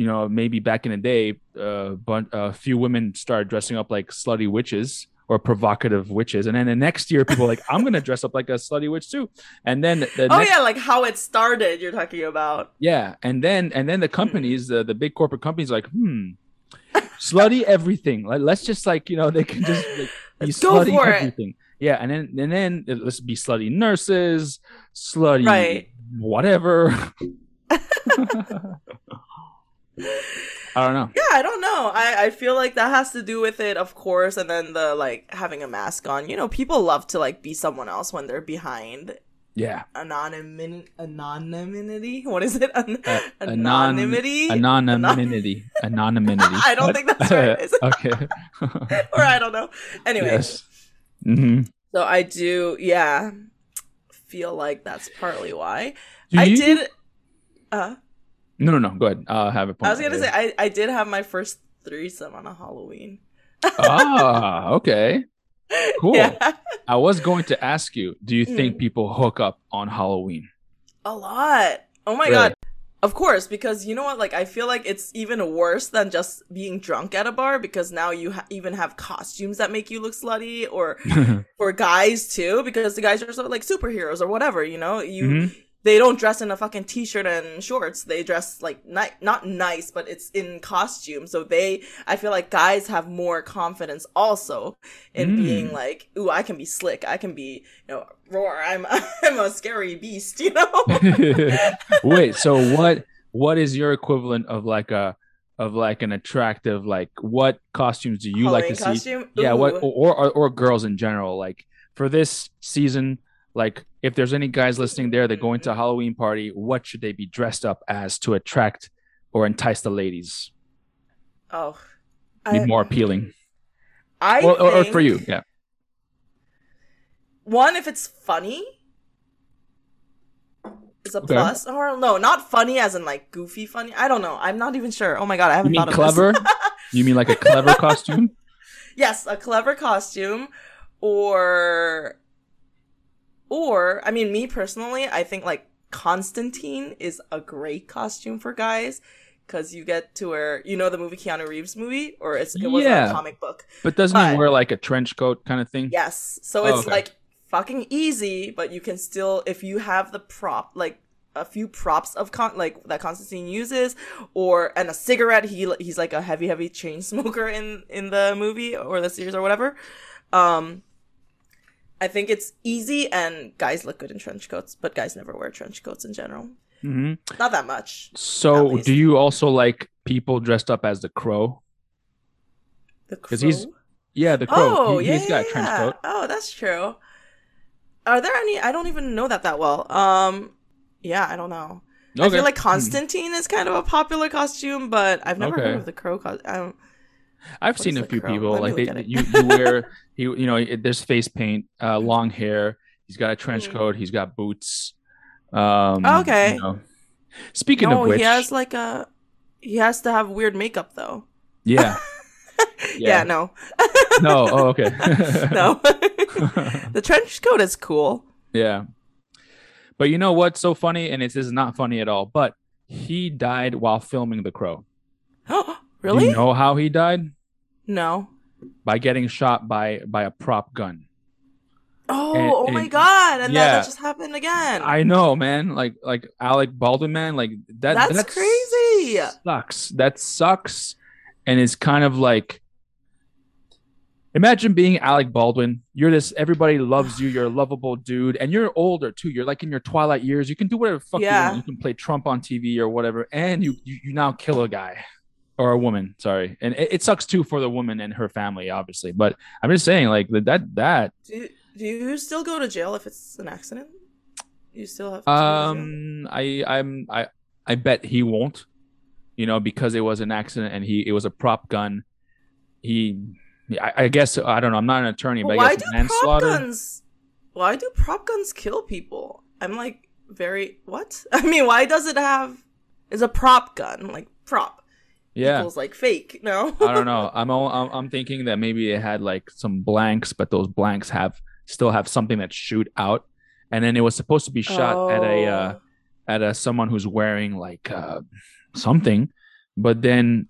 you know, maybe back in the day, uh, but a few women started dressing up like slutty witches or provocative witches, and then the next year, people were like, "I'm gonna dress up like a slutty witch too," and then the Oh next, yeah, like how it started. You're talking about. yeah, and then and then the companies, the the big corporate companies, are like, hmm. Slutty everything. Like, let's just like you know they can just like, be [laughs] go slutty for it. everything. Yeah, and then and then let's be slutty nurses, slutty Right. whatever. [laughs] [laughs] I don't know. Yeah, I don't know. I, I feel like that has to do with it, of course, and then the like having a mask on. You know, people love to like be someone else when they're behind Yeah, anonymity. Anonymity. What is it? An- Uh, anon- anonymity. anonymity, [laughs] anonymity. I don't What? think that's right. [laughs] Okay. [laughs] or I don't know. Anyway, yes. hmm so I do. Yeah, feel like that's partly why Do I you- did. Uh, No, no, no. Go ahead. I'll have a point. I was gonna say I I did have my first threesome on a Halloween. ah, okay. [laughs] Cool. Yeah. I was going to ask you, do you think Mm. people hook up on Halloween? A lot. Oh my Really? god. Of course, because you know what? Like, I feel like it's even worse than just being drunk at a bar because now you ha- even have costumes that make you look slutty, or [laughs] for guys too, because the guys are sort of like superheroes or whatever. You know, you Mhm. They don't dress in a fucking t-shirt and shorts. They dress like ni- not nice, but it's in costume. So they, I feel like guys have more confidence also in Mm. being like, ooh, I can be slick. I can be, you know, roar. I'm, [laughs] I'm a scary beast. You know. [laughs] Wait, so [laughs] what what is your equivalent of like a of like an attractive like what costumes do you like to Halloween see? costume? Yeah, what or, or or girls in general like for this season like if there's any guys listening there that going to a Halloween party, what should they be dressed up as to attract or entice the ladies? Oh, Be I- more appealing. I Or, or, or for you, yeah. One, if it's funny, is a Okay. plus. Or no, not funny as in like goofy funny. I don't know. I'm not even sure. Oh my god, I haven't mean thought of clever? [laughs] you mean like a clever costume? yes, a clever costume, or, or I mean, me personally, I think like Constantine is a great costume for guys. Because you get to wear, you know, the movie Keanu Reeves movie, or it's, it was Yeah. a comic book. But doesn't he wear like a trench coat kind of thing? Yes. So Oh, it's okay. like fucking easy, but you can still if you have the prop like a few props of con like that Constantine uses or and a cigarette he he's like a heavy heavy chain [laughs] smoker in in the movie or the series or whatever. Um I think it's easy and guys look good in trench coats, but guys never wear trench coats in general. hmm Not that much. So, do you also like people dressed up as the crow? The 'Cause he's? Yeah, the crow. Oh, he, yeah, has got a yeah, trench coat. Oh, that's true. Are there any? I don't even know that that well. Um, yeah, I don't know. I feel like. Constantine is kind of a popular costume, but I've never Okay. heard of the crow costume. I've what seen a few crow? people Let like they, look at it. you, you wear [laughs] he you know there's face paint, uh, long hair. He's got a trench Mm. coat. He's got boots. Um, Okay. you know. Speaking no, of which, Oh, he has like a. He has to have weird makeup though. yeah, [laughs] Yeah, Yeah. no, [laughs] no, oh, okay, no. the trench coat is cool. yeah. But you know what's so funny, and it is not funny at all. But he died while filming The Crow. [gasps] [gasps] really? Do you know how he died? No. By getting shot by by a prop gun. Oh, And- oh my and- god! And yeah. that, that just happened again. I know, man. Like like Alec Baldwin, man. Like that. That's that's crazy. Sucks. That sucks. And it's kind of like imagine being Alec Baldwin. You're this. Everybody loves you. You're a lovable dude, and you're older too. You're like in your twilight years. You can do whatever the fuck you Yeah. want. You can play Trump on TV or whatever, and you you, you now kill a guy. Or a woman, sorry, and it, it sucks too for the woman and her family, obviously. But I'm just saying, like that, that Do do you still go to jail if it's an accident? You still have to go to jail? Um, I I'm I I bet he won't. You know, because it was an accident and he it was a prop gun. He I, I guess I don't know. I'm not an attorney, but, But I why guess do prop guns? Why do prop guns kill people? I'm like very what? [laughs] I mean, why does it have? Is a prop gun like prop Yeah, equals like fake? No, I don't know. [laughs] I'm, all, I'm I'm thinking that maybe it had like some blanks, but those blanks have still have something that shoot out, and then it was supposed to be shot at a uh, Oh. at a someone who's wearing like uh, something, but then,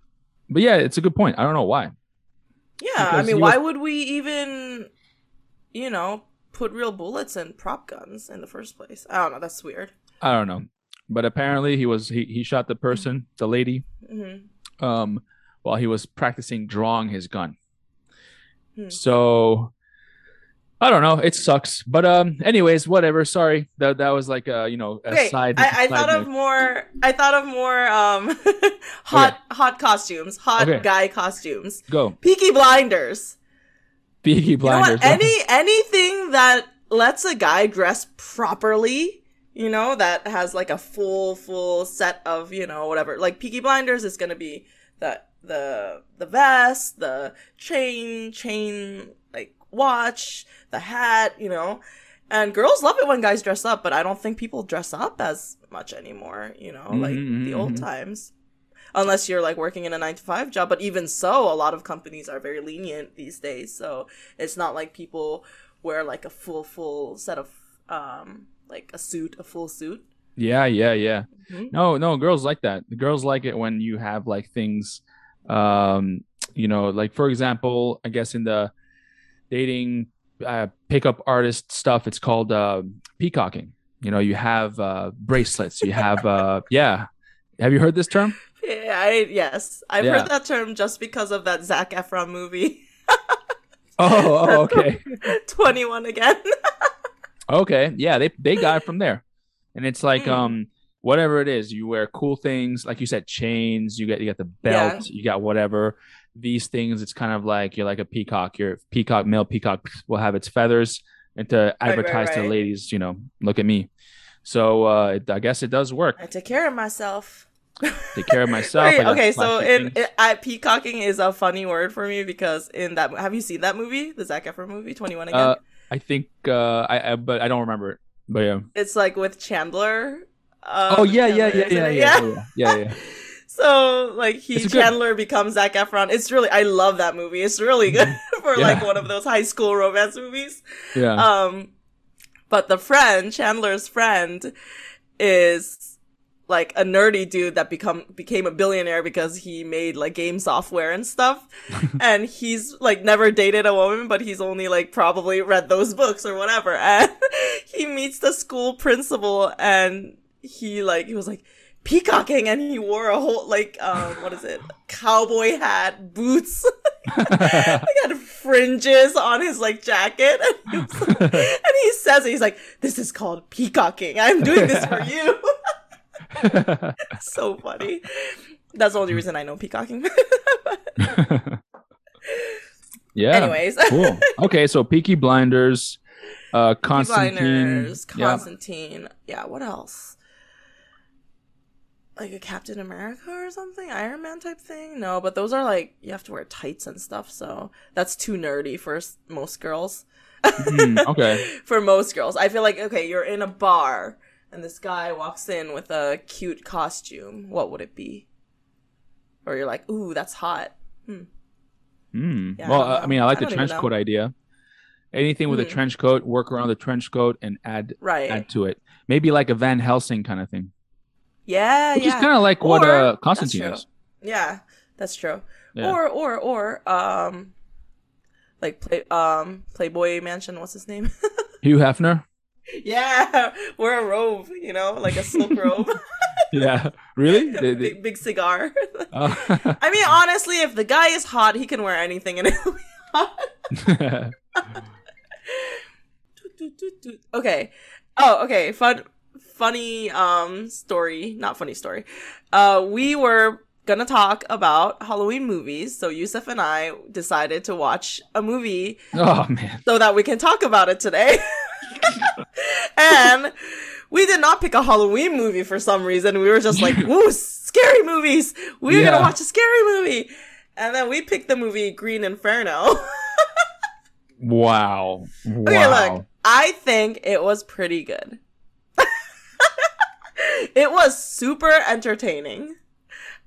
but yeah, it's a good point. I don't know why. Yeah, I mean, why was- would we even, you know, put real bullets and prop guns in the first place? I don't know. That's weird. I don't know, but apparently he was he he shot the person, the lady, hmm um, while he was practicing drawing his gun. Hmm. So I don't know. It sucks, but um, anyways, whatever. Sorry that that was like a you know a Okay, side. I, I side thought of more. I thought of more um, [laughs] hot hot costumes, hot Okay. guy costumes. go Peaky Blinders. Peaky You know Blinders. Any anything that lets a guy dress properly, you know, that has like a full full set of you know whatever. Like Peaky Blinders is gonna be the the the vest, the chain, chain like watch, the hat, you know. And girls love it when guys dress up, but I don't think people dress up as much anymore, you know, like Mhm, the old mhm. times. Unless you're like working in a nine to five job, but even so, a lot of companies are very lenient these days. So it's not like people wear like a full, full set of, um, like a suit, a full suit. yeah, yeah, yeah. Mhm. No, no, girls like that. The girls like it when you have like things, um, you know, like for example, I guess in the dating uh, pickup artist stuff, it's called uh, peacocking. You know, you have uh, bracelets. You have, uh, [laughs] yeah. Have you heard this term? Yeah, I, yes, I've Yeah. heard that term just because of that Zac Efron movie, Oh, oh okay. [laughs] Twenty One again. [laughs] Okay, yeah, they they got it from [laughs] there, and it's like Mm. um whatever it is, you wear cool things, like you said, chains. You get you got the belt, you got whatever. These things, it's kind of like you're like a peacock. Your peacock, male peacock, will have its feathers, and to right, advertise to right. ladies, you know, look at me. So uh, it, I guess it does work. I take care of myself. [laughs] Take care of myself. Wait, okay, so in, in I, peacocking is a funny word for me because in that have you seen that movie, the Zac Efron movie, Twenty One again? uh, I think uh, I, I but I don't remember it. But yeah. it's like with Chandler. Um, Oh yeah, yeah, Chandler, yeah, isn't yeah, yeah, [laughs] yeah, yeah, yeah. So like he It's good. Chandler becomes Zac Efron. It's really I love that movie. It's really good [laughs] for Yeah. like one of those high school romance movies. yeah. Um, but the friend Chandler's friend is like a nerdy dude that become became a billionaire because he made like game software and stuff. [laughs] and he's like never dated a woman, but he's only like probably read those books or whatever. [laughs] And he meets the school principal and he like he was like peacocking and he wore a whole like um what is it? Cowboy hat boots. [laughs] He had fringes on his like jacket. And he, was like- and he says it, he's like this is called peacocking. I'm doing this for you [laughs] so funny that's the only reason i know peacocking [laughs] yeah. anyways cool. Okay, so Peaky Blinders, uh, Peaky Constantine. Blinders, yeah. Constantine. Yeah. what else? Like a Captain America or something? Iron Man type thing? No, but those are like, you have to wear tights and stuff, so that's too nerdy for most girls. Hmm, okay. [laughs] for most girls. I feel like, okay, you're in a bar and this guy walks in with a cute costume. What would it be? Or you're like, ooh, that's hot. Hmm. Yeah, well, uh, I mean, I like I the trench coat idea. Anything with a Mhm. trench coat, work around the trench coat and add Right. add to it. Maybe like a Van Helsing kind of thing, yeah, which yeah. is kind of like what uh, Constantine is. Yeah, that's true. Yeah. Or or or um like play um Playboy Mansion, what's his name? [laughs] Hugh Hefner. [laughs] yeah, wear a robe, you know, like a silk [laughs] robe. Yeah. Really? [laughs] They- they- big, big cigar. oh. I mean, honestly, if the guy is hot, he can wear anything and it'll be hot. Okay. Oh, okay. Fun, funny um story. Not funny story. Uh, we were gonna talk about Halloween movies, so Youssef and I decided to watch a movie oh man. so that we can talk about it today. And we did not pick a Halloween movie for some reason. We were just like, "Woo, scary movies! We're Yeah. gonna watch a scary movie." and then we picked the movie Green Inferno. wow. [laughs] Wow. Okay, look, I think it was pretty good. [laughs] it was super entertaining.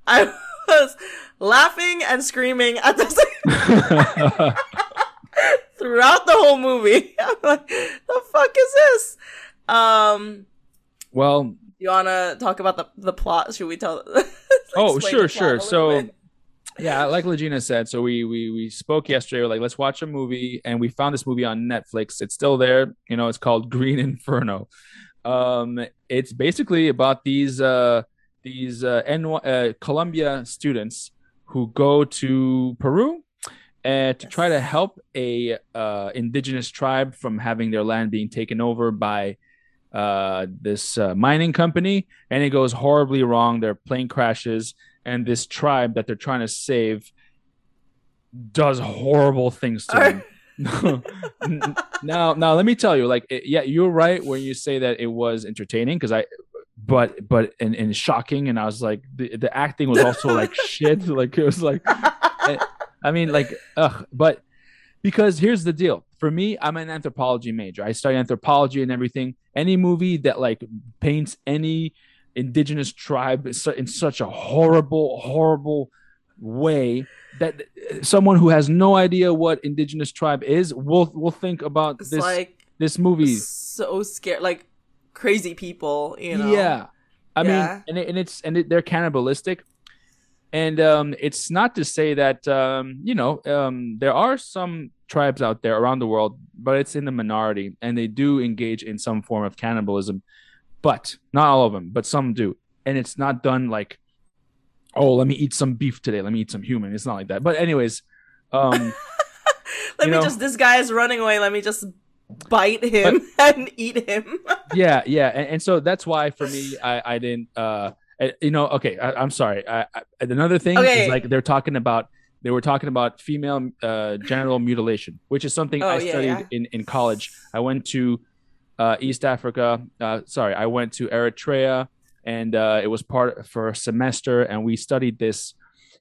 I [laughs] was laughing and screaming at the same throughout the whole movie. [laughs] I'm like, the fuck is this? Um, well, you want to talk about the the plot? Should we tell? [laughs] oh, sure, sure. So, bit? yeah, like Legina said, so we we we spoke yesterday. We're like, let's watch a movie, and we found this movie on Netflix. It's still there. You know, it's called [laughs] Green Inferno. Um, it's basically about these uh these uh, N- uh Columbia students who go to Peru and to try to help a uh, indigenous tribe from having their land being taken over by uh, this uh, mining company, and it goes horribly wrong. Their plane crashes, and this tribe that they're trying to save does horrible things to them. [laughs] now, now let me tell you, like, it, yeah, you're right when you say that it was entertaining because I, but but and, and shocking, and I was like, the, the acting was also like shit. [laughs] Like it was like, [laughs] I mean, like, ugh. But because here's the deal: for me, I'm an anthropology major. I study anthropology and everything. Any movie that like paints any indigenous tribe in such a horrible, horrible way that someone who has no idea what indigenous tribe is will will think about it's this like this movie. So scared, like crazy people, you know. Yeah, I yeah. mean, and, it, and it's and it, they're cannibalistic, and um, it's not to say that um, you know um, there are some tribes out there around the world, but it's in the minority, and they do engage in some form of cannibalism, but not all of them, but some do, and it's not done like, oh, let me eat some beef today, let me eat some human. It's not like that. But anyways, um, [laughs] let me know, just this guy is running away. Let me just bite him but, [laughs] and eat him. [laughs] yeah, yeah, and, and, so that's why for me, I I didn't. uh you know, okay, I, am sorry. I, I, another thing okay. is like they're talking about they were talking about female uh, genital mutilation, which is something oh, I yeah, studied yeah. in in college. I went to uh, East Africa. Uh, sorry, I went to Eritrea, and uh, it was part for a semester, and we studied this.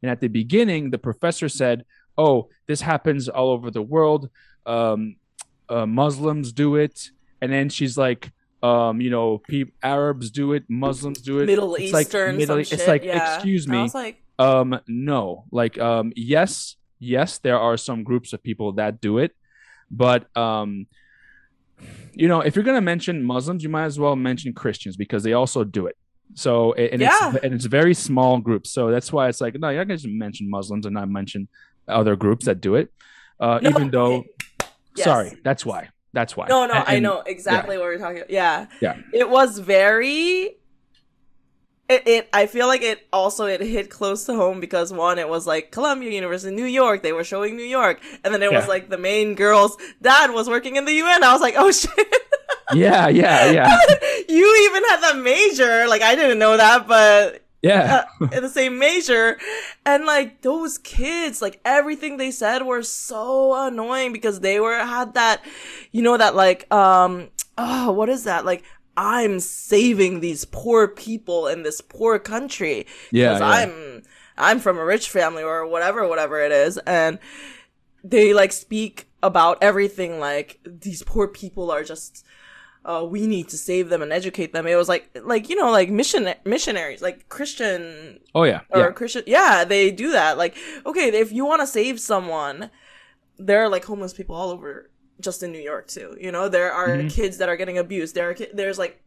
And at the beginning, the professor said, "Oh, this happens all over the world. Um, uh, Muslims do it." And then she's like, um, you know, pe- Arabs do it, Muslims do it, Middle it's Eastern, like Middle, it's shit, like yeah. excuse me, like... um, no, like um, yes, yes, there are some groups of people that do it, but um, you know, if you're gonna mention Muslims, you might as well mention Christians because they also do it. So and yeah. it's and it's very small groups, so that's why it's like no, you're not gonna just mention Muslims and not mention other groups that do it, uh, no, even though. Yes. Sorry, that's why. That's why. No, no, and, I know exactly yeah. what we're talking about. Yeah. Yeah. It was very it, it I feel like it also it hit close to home because one, it was like Columbia University, New York, they were showing New York. And then it yeah. was like the main girl's dad was working in the UN. I was like, oh [laughs] shit. yeah, yeah, yeah. [laughs] you even had that major. Like I didn't know that, but yeah. uh, in the same major. And like those kids like everything they said were so annoying because they were had that you know that like um oh what is that? Like i'm saving these poor people in this poor country yeah, yeah. i'm i'm from a rich family or whatever whatever it is. And they like speak about everything like these poor people are just uh, we need to save them and educate them. It was like, like you know, like mission missionaries, like Christian. Oh yeah, or yeah. Christian. Yeah, they do that. Like, okay, if you want to save someone, there are like homeless people all over, just in New York too. You know, there are mm-hmm. kids that are getting abused. There are ki- there's like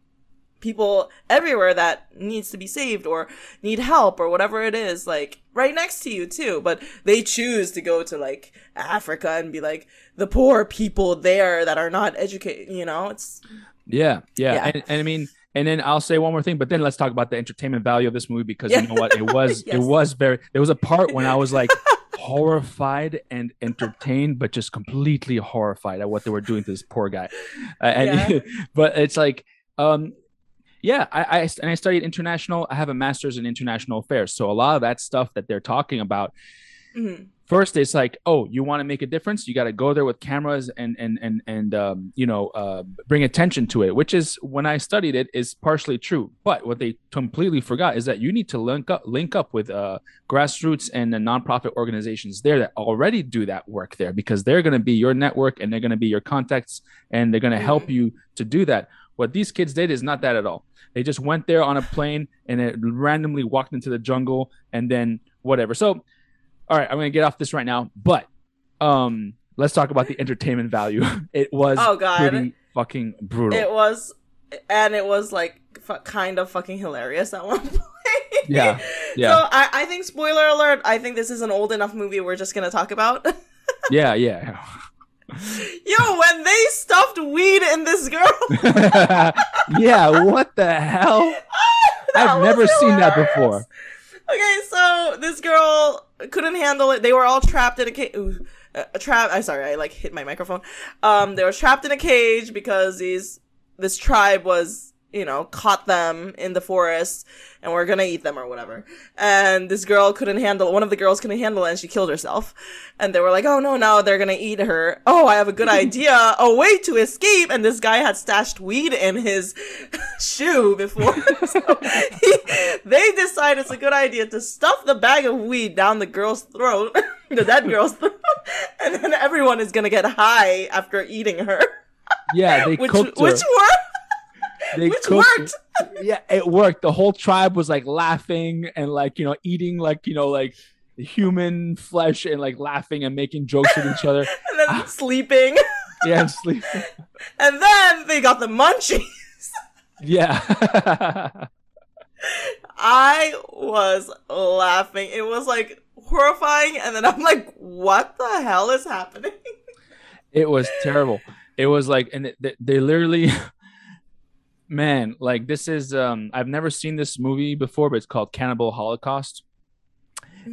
people everywhere that needs to be saved or need help or whatever it is like right next to you too but they choose to go to like africa and be like the poor people there that are not educated you know it's yeah yeah, yeah. And, and i mean and then I'll say one more thing, but then let's talk about the entertainment value of this movie because yeah. you know what? It [laughs] was yes. it was very there was a part when I was like [laughs] horrified and entertained, but just completely horrified at what they were doing to this poor guy. Uh, and yeah. [laughs] but it's like um yeah, I, I and I studied international. I have a master's in international affairs, so a lot of that stuff that they're talking about, Mhm. First, it's like, oh, you want to make a difference? You got to go there with cameras and and and and um, you know uh, bring attention to it. Which is when I studied it is partially true. But what they completely forgot is that you need to link up link up with uh, grassroots and the nonprofit organizations there that already do that work there because they're going to be your network and they're going to be your contacts and they're going to help Mhm. you to do that. What these kids did is not that at all. They just went there on a plane and it randomly walked into the jungle and then whatever. So, all right, I'm gonna get off this right now, but um, let's talk about the entertainment value. [laughs] it was Oh, God. pretty fucking brutal. It was, and it was like f- kind of fucking hilarious at one [laughs] point. Yeah, [laughs] yeah. So I, I think spoiler alert. I think this is an old enough movie we're just gonna talk about. yeah, yeah. [laughs] Yo, when they stuffed weed in this girl, [laughs] yeah, what the hell? [laughs] I've never seen that before. Okay, so this girl couldn't handle it. They were all trapped in a cage. A trap. I'm sorry, I like hit my microphone. Um, they were trapped in a cage because these this tribe was you know caught them in the forest and were gonna eat them or whatever. And this girl couldn't handle. One of the girls couldn't handle it, and she killed herself. And they were like, "Oh no, now they're gonna eat her." Oh, I have a good [laughs] idea. A way to escape. And this guy had stashed weed in his [laughs] shoe before. [laughs] so he, they decide it's a good idea to stuff the bag of weed down the girl's throat, the dead girl's throat, and then everyone is gonna get high after eating her. Yeah, they Which cooked her. which worked. They which cooked worked. Yeah, it worked. The whole tribe was like laughing and like you know eating like you know like human flesh and like laughing and making jokes with each other. [laughs] And then ah. sleeping. [laughs] Yeah, and sleep. [laughs] And then they got the munchies. Yeah. I was laughing. It was like horrifying, and then I'm like, what the hell is happening? it was terrible. It was like, and they, they literally, man, like this is, um, I've never seen this movie before, but it's called Cannibal Holocaust.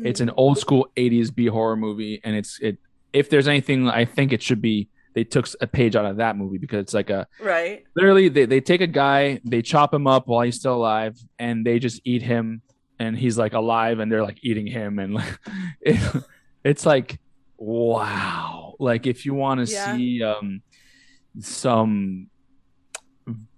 It's an old school 80s B horror movie. And it's, it, if there's anything, I think it should be, they took a page out of that movie because it's like a, right. literally they, they take a guy, they chop him up while he's still alive and they just eat him and he's like alive and they're like eating him. And like, [laughs] it, it's like, wow. Like if you want to Yeah. see, um, some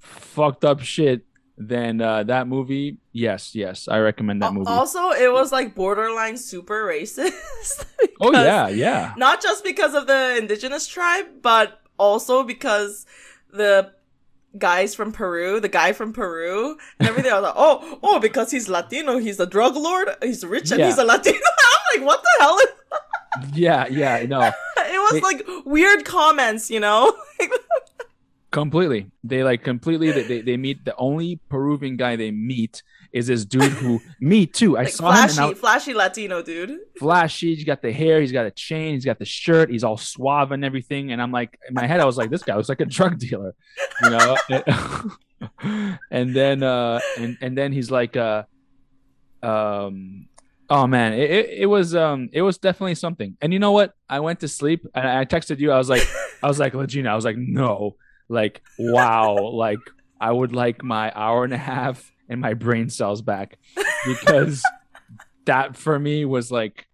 fucked up shit, then uh, that movie, yes, yes, I recommend that movie. Also, it was like borderline super racist. [laughs] oh yeah, yeah, Not just because of the indigenous tribe, but also because the guys from Peru, the guy from Peru, and everything. I was like, oh, oh, because he's Latino, he's a drug lord, he's rich, and Yeah. he's a Latino. [laughs] I'm like, what the hell? Is- yeah, yeah. No, [laughs] it was They- like weird comments, you know? Completely. They like completely. They, they meet the only Peruvian guy they meet is this dude who [laughs] me too. I like saw him flashy, I, flashy Latino dude. flashy. He's got the hair. He's got a chain. He's got the shirt. He's all suave and everything. And I'm like, in my head, I was like, this guy looks like a drug dealer, you know. [laughs] and then, uh, and and then he's like, uh, um, oh man, it, it it was um it was definitely something. And you know what? I went to sleep and I texted you. I was like, I was like, Legina. I was like, no, like wow, like I would like my hour and a half and my brain cells back. Because that for me was like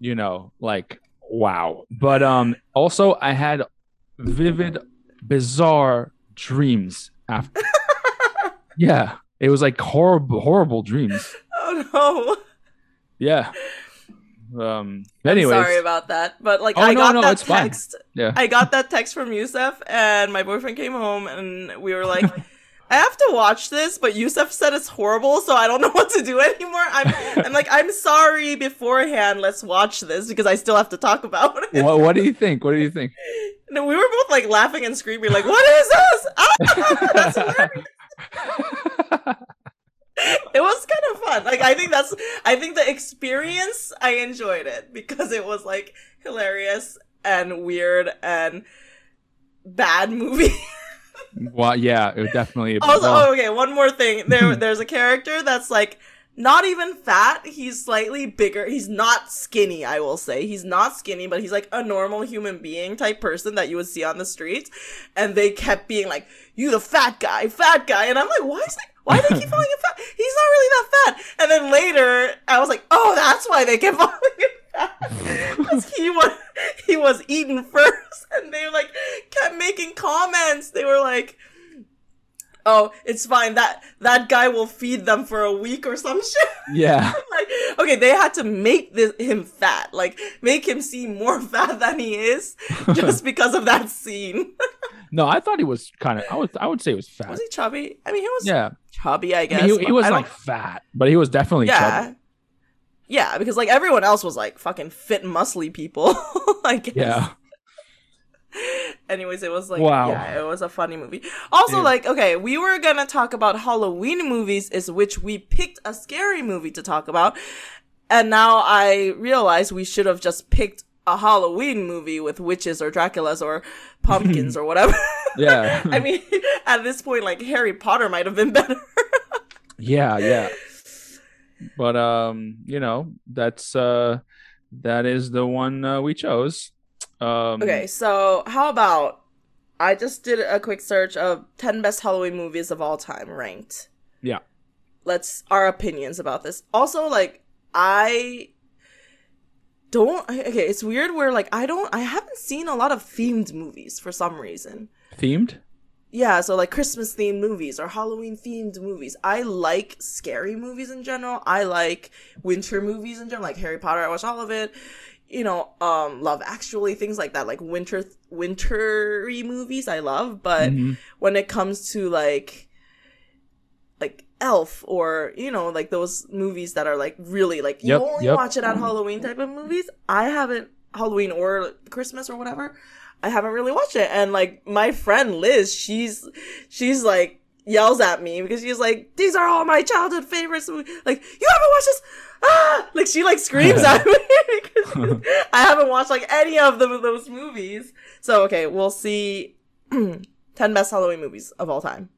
you know like wow. But um also i had vivid bizarre dreams after [laughs] yeah it was like horrible horrible dreams. Oh no. yeah um I'm sorry about that. But like Oh, I no, got no, that it's fine. Yeah. I got that text from Youssef and my boyfriend came home and we were like I have to watch this, but Youssef said it's horrible, so I don't know [laughs] what to do anymore. I'm I'm like, I'm sorry beforehand, let's watch this because I still have to talk about it. what, what do you think what do you think No, we were both like laughing and screaming, like, what is this? Ah, [laughs] that's hilarious. [laughs] [laughs] it was kind of fun. Like I think that's I think the experience I enjoyed it because it was like hilarious and weird and bad movie. [laughs] well yeah it was definitely also, well, oh, okay, one more thing. There [laughs] there's a character that's like not even fat. He's slightly bigger. He's not skinny, I will say. He's not skinny, but he's like a normal human being type person that you would see on the streets. And they kept being like, "You the fat guy, fat guy," and I'm like, "Why is that? Why do they keep calling him fat? He's not really that fat." And then later, I was like, "Oh, that's why they kept [laughs] calling him fat." Because he was he was eaten first, [laughs] and they like kept making comments. They were like, "Oh, it's fine. That that guy will feed them for a week or some [laughs] shit." Yeah. [laughs] like, okay, they had to make this, him fat, like make him seem more [laughs] fat than he is, just because of that scene. No, I thought he was kind of. I would. I would say he was fat. was he chubby? I mean, he was yeah. chubby, I guess. I mean, he, he was like fat, but he was definitely yeah. chubby. Yeah, because like everyone else was like fucking fit, muscly people. I guess. Yeah. [laughs] Anyways, it was like Wow. yeah, it was a funny movie. Also, Dude. like, okay, we were gonna talk about Halloween movies, is which we picked a scary movie to talk about, and now I realize we should have just picked a Halloween movie with witches or Draculas or [laughs] pumpkins or whatever. Yeah. [laughs] I mean, at this point, like Harry Potter might have been better. Yeah, yeah. But um, you know, that's uh that is the one uh, we chose. Um Okay, so how about I just did a quick search of 10 best Halloween movies of all time ranked. Yeah. Let's our opinions about this. Also like I don't okay, it's weird where like I don't I haven't seen a lot of themed movies for some reason. themed? Yeah, so like Christmas themed movies or Halloween themed movies. I like scary movies in general. I like winter movies in general, like Harry Potter. I watch all of it. You know, um, Love Actually, things like that, like winter wintry movies. I love, but Mhm. when it comes to like like Elf or you know like those movies that are like really like you Yep, only yep. watch it on Halloween type of movies. I haven't Halloween or Christmas or whatever. I haven't really watched it, and like my friend Liz, she's she's like yells at me because she's like, "These are all my childhood favorites." Like, you haven't watched this? Ah! [gasps] Like she like screams at me [laughs] because [laughs] I haven't watched like any of them those movies. So okay, we'll see. [clears throat] Ten best Halloween movies of all time.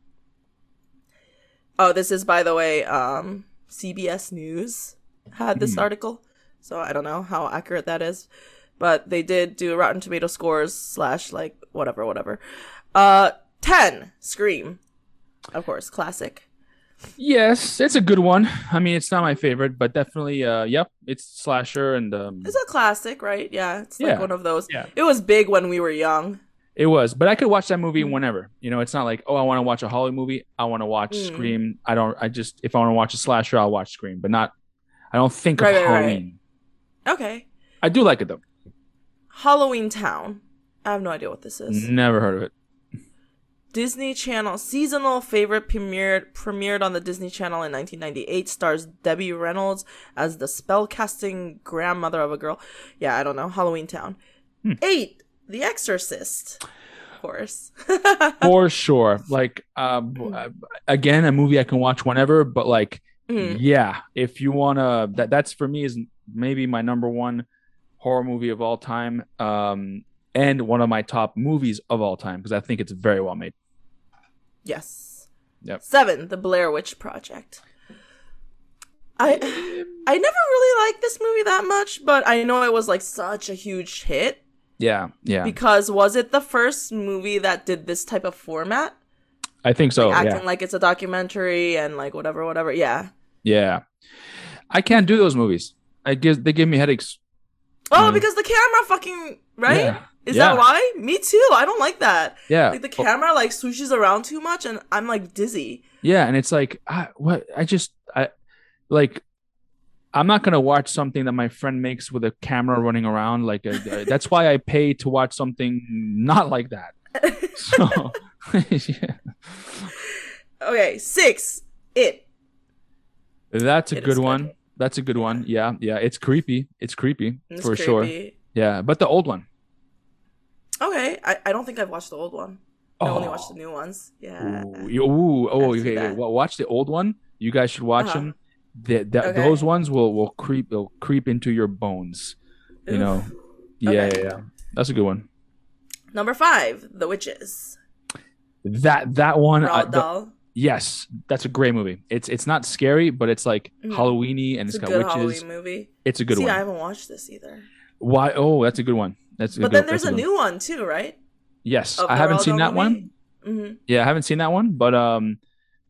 Oh, this is by the way, um, CBS News had this Hmm. article, so I don't know how accurate that is, but they did do Rotten Tomato scores slash like whatever, whatever. Uh, ten Scream, of course, classic. Yes, it's a good one. I mean, it's not my favorite, but definitely uh yep, it's slasher and um It's a classic, right? Yeah, it's like Yeah. one of those. Yeah. It was big when we were young. it was, but I could watch that movie Mm. whenever. You know, it's not like, oh, I want to watch a Halloween movie. I want to watch Mm. Scream. I don't I just if I want to watch a slasher, I'll watch Scream, but not I don't think Right, of right, right. Halloween. Okay, I do like it though. Halloween Town. I have no idea what this is. Never heard of it. Disney Channel seasonal favorite premiered premiered on the Disney Channel in 1998. Stars Debbie Reynolds as the spellcasting grandmother of a girl. Yeah, I don't know. Halloween Town. Hmm. Eight. The Exorcist. Of course. [laughs] For sure. Like um Mm. uh, again, a movie I can watch whenever, but like Mhm. yeah, if you want to that that's for me is maybe my number one horror movie of all time. Um and one of my top movies of all time because I think it's very well made. Yes. Yep. Seven. The Blair Witch Project. I I never really liked this movie that much, but I know it was like such a huge hit Yeah, yeah. because was it the first movie that did this type of format? I think so. Like, acting yeah. like it's a documentary and like whatever, whatever. Yeah. Yeah. I can't do those movies. I give they give me headaches. Oh, Mm. because the camera fucking right? Yeah. Is Yeah. that why? Me too. I don't like that. Yeah. Like the camera like swooshes around too much and I'm like dizzy. Yeah, and it's like I, what I just I like I'm not gonna watch something that my friend makes with a camera running around. Like uh uh, that's why I pay to watch something not like that. So [laughs] yeah. okay, six. It. that's a It good good. one. That's a good one. Yeah, yeah. It's creepy. It's creepy It's for sure. Yeah, but the old one. Okay. I, I don't think I've watched the old one. I only watched the Oh. new ones. Yeah. Ooh, ooh, oh, okay. that. Watch the old one. You guys should watch Uh-huh. them. The, the, Okay. Those ones will will creep will creep into your bones. You Oof. know. Yeah, Okay. yeah, yeah. That's a good one. Number five, The Witches. That that one. uh, Roald the- Dahl. yes, that's a great movie. It's it's not scary, but it's like Mhm. Halloweeny and It's, it's a got good witches. Halloween movie. It's a good See, one. I haven't watched this either. Why? Oh, that's a good one. That's But then there's a new one too, right? Yes, Of I haven't seen that one. Mm-hmm. Yeah, I haven't seen that one, but um,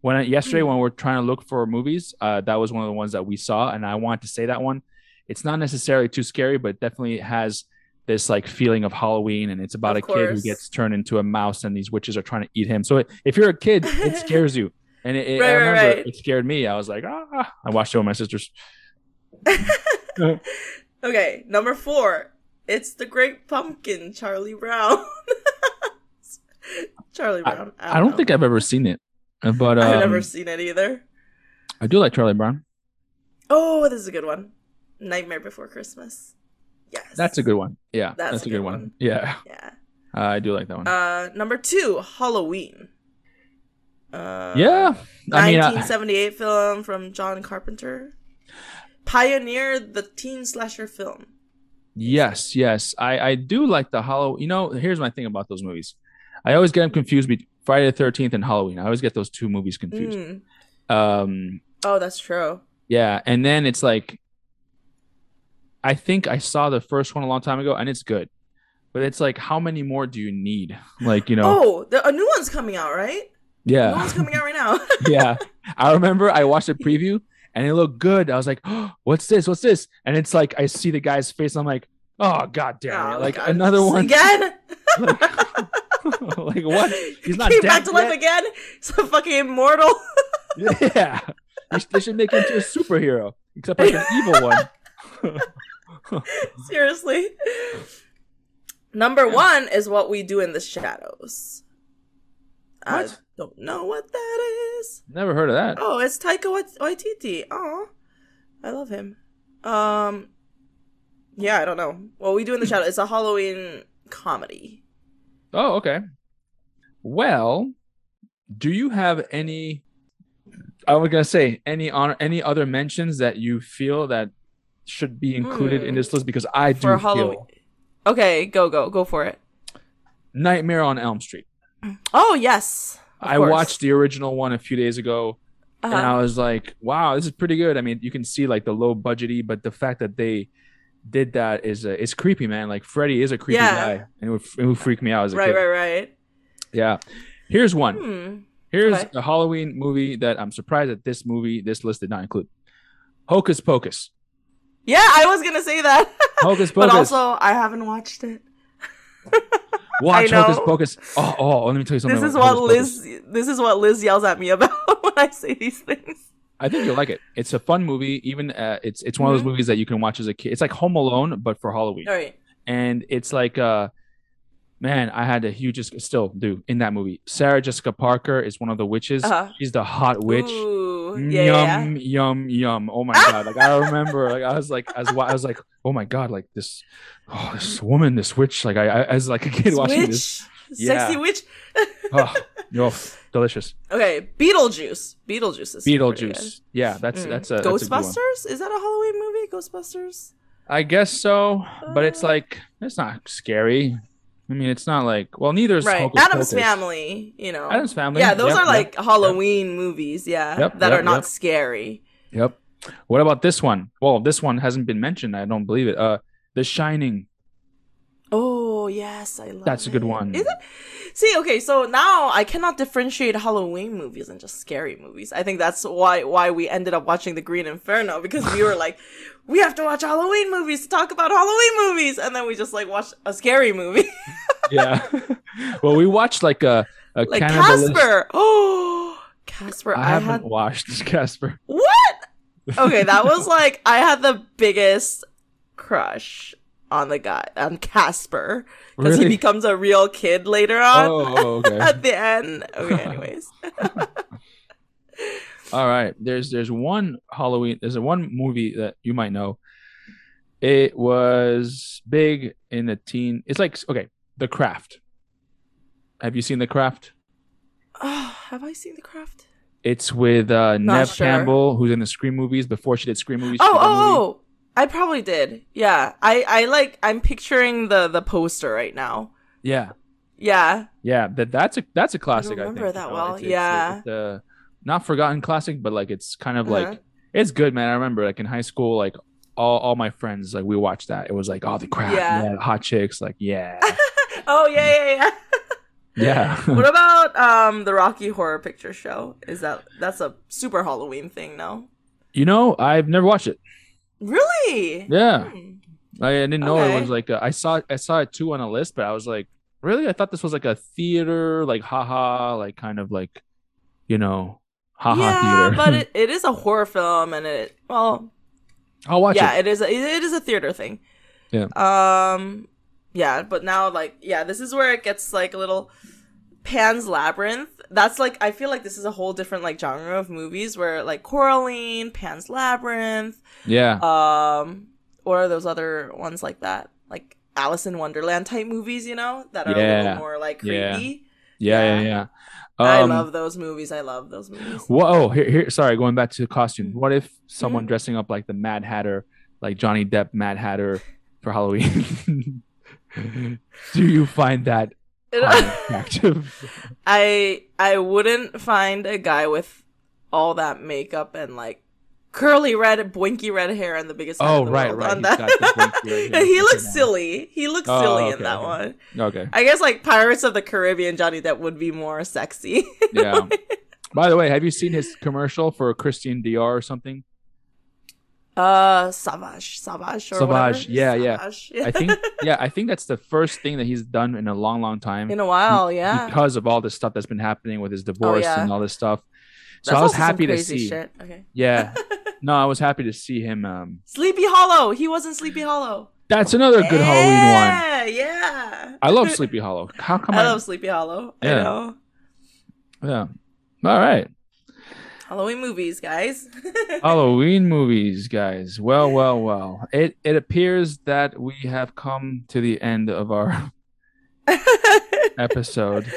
when I, yesterday Hmm. when we are trying to look for movies, uh, that was one of the ones that we saw, and I wanted to say that one. it's not necessarily too scary, but it definitely has this like feeling of Halloween, and it's about Of a kid who course. gets turned into a mouse, and these witches are trying to eat him. So if you're a kid, it [laughs] scares you. And it, it- Right, I right, remember right. it scared me. I was like, ah. I watched it with my sisters. [laughs] Okay, number four. It's the Great Pumpkin, Charlie Brown. [laughs] Charlie Brown. I don't know. think I've ever seen it, but um, I've never seen it either. I do like Charlie Brown. Oh, this is a good one. Nightmare Before Christmas. Yes. That's a good one. Yeah, That's that's, a good, one. one. Yeah, Yeah. uh, I do like that one. Uh, number two, Halloween. Uh, yeah, I mean, I, 1978 film from John Carpenter. Pioneered the teen slasher film. Yes, yes, I I do like the Halloween. You know, here's my thing about those movies. I always get them confused between Friday the Thirteenth and Halloween. I always get those two movies confused. Mm. Um, Oh, that's true. yeah, and then it's like, I think I saw the first one a long time ago, and it's good, but it's like, how many more do you need? [laughs] Like, you know, Oh, the, a new one's coming out, right? A new yeah. one's coming out right now. [laughs] yeah. I remember I watched a [laughs] preview and it looked good. I was like, oh, [gasps] what's this? What's this? And it's like I see the guy's face. I'm like, oh god damn it. Oh, Like God. another one. again. [laughs] [laughs] like [laughs] what? He's not Came dead back to life again. He's a fucking immortal. Yeah. They should- make him into a superhero, except like an evil one. Seriously. Number one is what we do in the shadows. What? Don't know what that is. Never heard of that. Oh, it's Taika Wait- Waititi. Oh, I love him. Um, yeah, I don't know. What we do in the shadows. It's a Halloween comedy. Oh, okay. Well, do you have any? I was gonna say any honor, any other mentions that you feel that should be included in Hmm. this list because I do For feel Halloween. Okay, go go go for it. Nightmare on Elm Street. Oh yes. I course. watched the original one a few days ago, Uh-huh. and I was like, "Wow, this is pretty good." I mean, you can see like the low budgety, but the fact that they did that is uh, it's creepy, man. Like Freddy is a creepy Yeah. guy, and it would, it would freak me out as a right, kid. right, right. right. Yeah. Here's one. Hmm. Here's Okay. a Halloween movie that I'm surprised that this movie, this list did not include. Hocus Pocus. Yeah, I was gonna say that, [laughs] Hocus Pocus. but also I haven't watched it. Watch Hocus. Pocus. Oh, oh, let me tell you something. This is what Pocus. Liz. This is what Liz yells at me about [laughs] when I say these things. I think you'll like it. It's a fun movie. Even uh, it's it's one of Mhm. those movies that you can watch as a kid. It's like Home Alone, but for Halloween. All right. and it's like uh man i had a huge still do in that movie sarah jessica parker is one of the witches Uh-huh. she's the hot witch Ooh, yeah, yeah, yum yum yum oh my god like i remember like i was like as i was like oh my god like this oh this woman this witch like i, I as like a kid yeah. watching Witch, this sexy witch. oh, delicious Okay, Beetlejuice. Beetlejuice is beetlejuice yeah that's. Mm. that's a that's a. Ghostbusters. Is that a Halloween movie? Ghostbusters. i guess so but it's Uh, like it's not scary i mean it's not like well neither is Right. Hocus Addams Pocus. Family. You know. Addams family Yeah, those Yep, are yep. like Halloween movies. Yeah, Yep, that yep, are not yep. scary. Yep. What about this one? Well, this one hasn't been mentioned. I don't believe it. Uh, The Shining. Oh yes, I love. That's a good it. one. Is it? See, okay, so now I cannot differentiate Halloween movies and just scary movies. I think that's why why we ended up watching The Green Inferno because we were like, we have to watch Halloween movies to talk about Halloween movies, and then we just like watch a scary movie [laughs] Yeah. well, we watched like a a like cannibalist- Casper. Oh, Casper! I I, haven't had watched [laughs] Casper. what? Okay, that was like I had the biggest crush on the guy on Casper because he becomes a real kid later on. Oh, oh, okay. [laughs] at the end. Okay, anyways. All right. There's there's one Halloween. There's a one movie that you might know. It was big in the teen. It's like okay, The Craft. Have you seen The Craft? Oh, have I seen The Craft? It's with uh, Neve sure. Campbell, who's in the Scream movies. Before she did Scream movies, Oh, movie. oh, oh. I probably did. Yeah. I, I like, I'm picturing the, the poster right now. yeah. Yeah. Yeah, that that's a that's a classic. I, remember think, that you know, well. It's, it's, Yeah. it's a not forgotten classic, but like it's kind of Uh-huh. like it's good, man. I remember like in high school, like all, all my friends like we watched that. It was like oh the crap, Yeah. yeah, hot chicks, like yeah, [laughs] Oh, yeah, yeah, yeah. [laughs] yeah. [laughs] what about, um, the Rocky Horror Picture Show? Is that, that's a super Halloween thing, no? you know, I've never watched it. Really? Yeah. Hmm. I, I didn't know it was like a, I saw I saw it too on a list, but I was like, really? I thought this was like a theater, like haha, like kind of like, you know, haha yeah, theater. but [laughs] it, it is a horror film, and it well, I'll watch it. yeah, it. it is. A, it is a theater thing. Yeah. Um. Yeah, but now like yeah, this is where it gets like a little Pan's Labyrinth. That's like I feel like this is a whole different like genre of movies where like Coraline, Pan's Labyrinth, Yeah, um, or are those other ones like that, like Alice in Wonderland type movies, you know, that are a little more like creepy. yeah, yeah, yeah. yeah. I Um, love those movies. I love those movies. Whoa, here, here. Sorry, going back to the costume. Mhm. What if someone Mhm. dressing up like the Mad Hatter, like Johnny Depp Mad Hatter for Halloween? [laughs] Do you find that [laughs] attractive? I I wouldn't find a guy with all that makeup and like curly red, bwinky red hair and the biggest Oh, the right, right. on He's that. got the bwinky red [laughs] hair. he looks silly. He looks Oh, silly okay, in that okay. one. Okay. I guess like Pirates of the Caribbean Johnny Depp would be more sexy. [laughs] Yeah. By the way, have you seen his commercial for Christian Dior or something? uh, Savage, Savage, or Savage, yeah, yeah. I think [laughs] yeah, I think that's the first thing that he's done in a long, long time. in a while, yeah. Because of all the stuff that's been happening with his divorce yeah. and all this stuff. So That's I was happy to crazy see. Shit. Okay. Yeah. No, I was happy to see him. Um, Sleepy Hollow. He wasn't Sleepy Hollow. that's another good Halloween one. Yeah, yeah. I love Sleepy Hollow. How come [laughs] I I? love Sleepy Hollow. I Yeah. know. yeah. All right. Halloween movies, guys. [laughs] Halloween movies, guys. Well, well, well. It it appears that we have come to the end of our [laughs] episode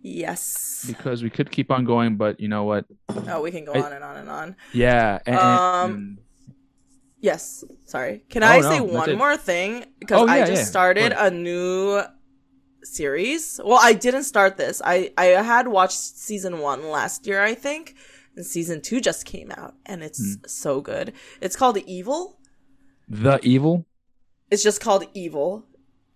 yes. because we could keep on going, but you know what? Oh, we can go I- on and on and on. Yeah. And, Um, Yes. Sorry. Can Oh, I no, say one it. more thing? Because Oh, yeah, I just yeah. started a new series. Well, I didn't start this. I I had watched season one last year, I think, and season two just came out, and it's Hmm. so good. It's called Evil. the evil. It's just called Evil.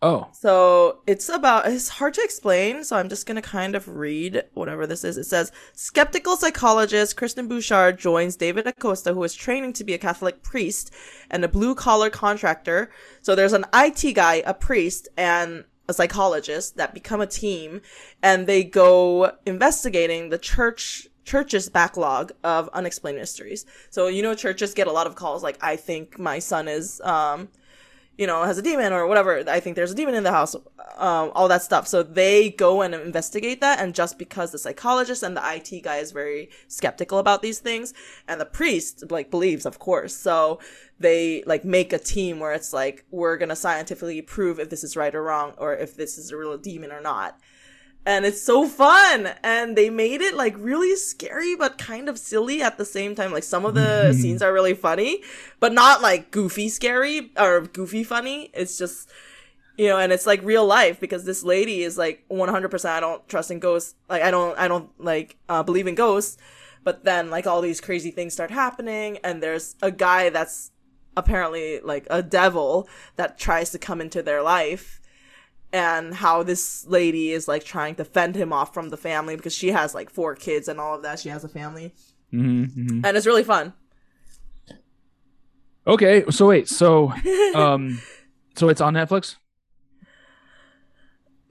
Oh, So it's about, it's hard to explain. So I'm just going to kind of read whatever this is. It says skeptical psychologist Kristen Bouchard joins David Acosta, who is training to be a Catholic priest and a blue collar contractor. So there's an IT guy, a priest, and a psychologist that become a team and they go investigating the church church's backlog of unexplained mysteries. So you know churches get a lot of calls like I think my son is um you know, has a demon or whatever. I think there's a demon in the house, um, all that stuff. So they go and investigate that. And just because the psychologist and the IT guy is very skeptical about these things, and the priest, like, believes, of course. So they, like, make a team where it's like, we're gonna scientifically prove if this is right or wrong, or if this is a real demon or not. And it's so fun. And they made it, like, really scary, but kind of silly at the same time. Like, some of the [laughs] scenes are really funny, but not like goofy scary or goofy funny. It's just, you know, and it's like real life because this lady is like 100% I don't trust in ghosts. Like, I don't, I don't like, uh, believe in ghosts. But then like all these crazy things start happening and there's a guy that's apparently like a devil that tries to come into their life and how this lady is like trying to fend him off from the family because she has like four kids and all of that. She has a family. hmm hmm And it's really fun. okay. So wait. So [laughs] um, so it's on Netflix.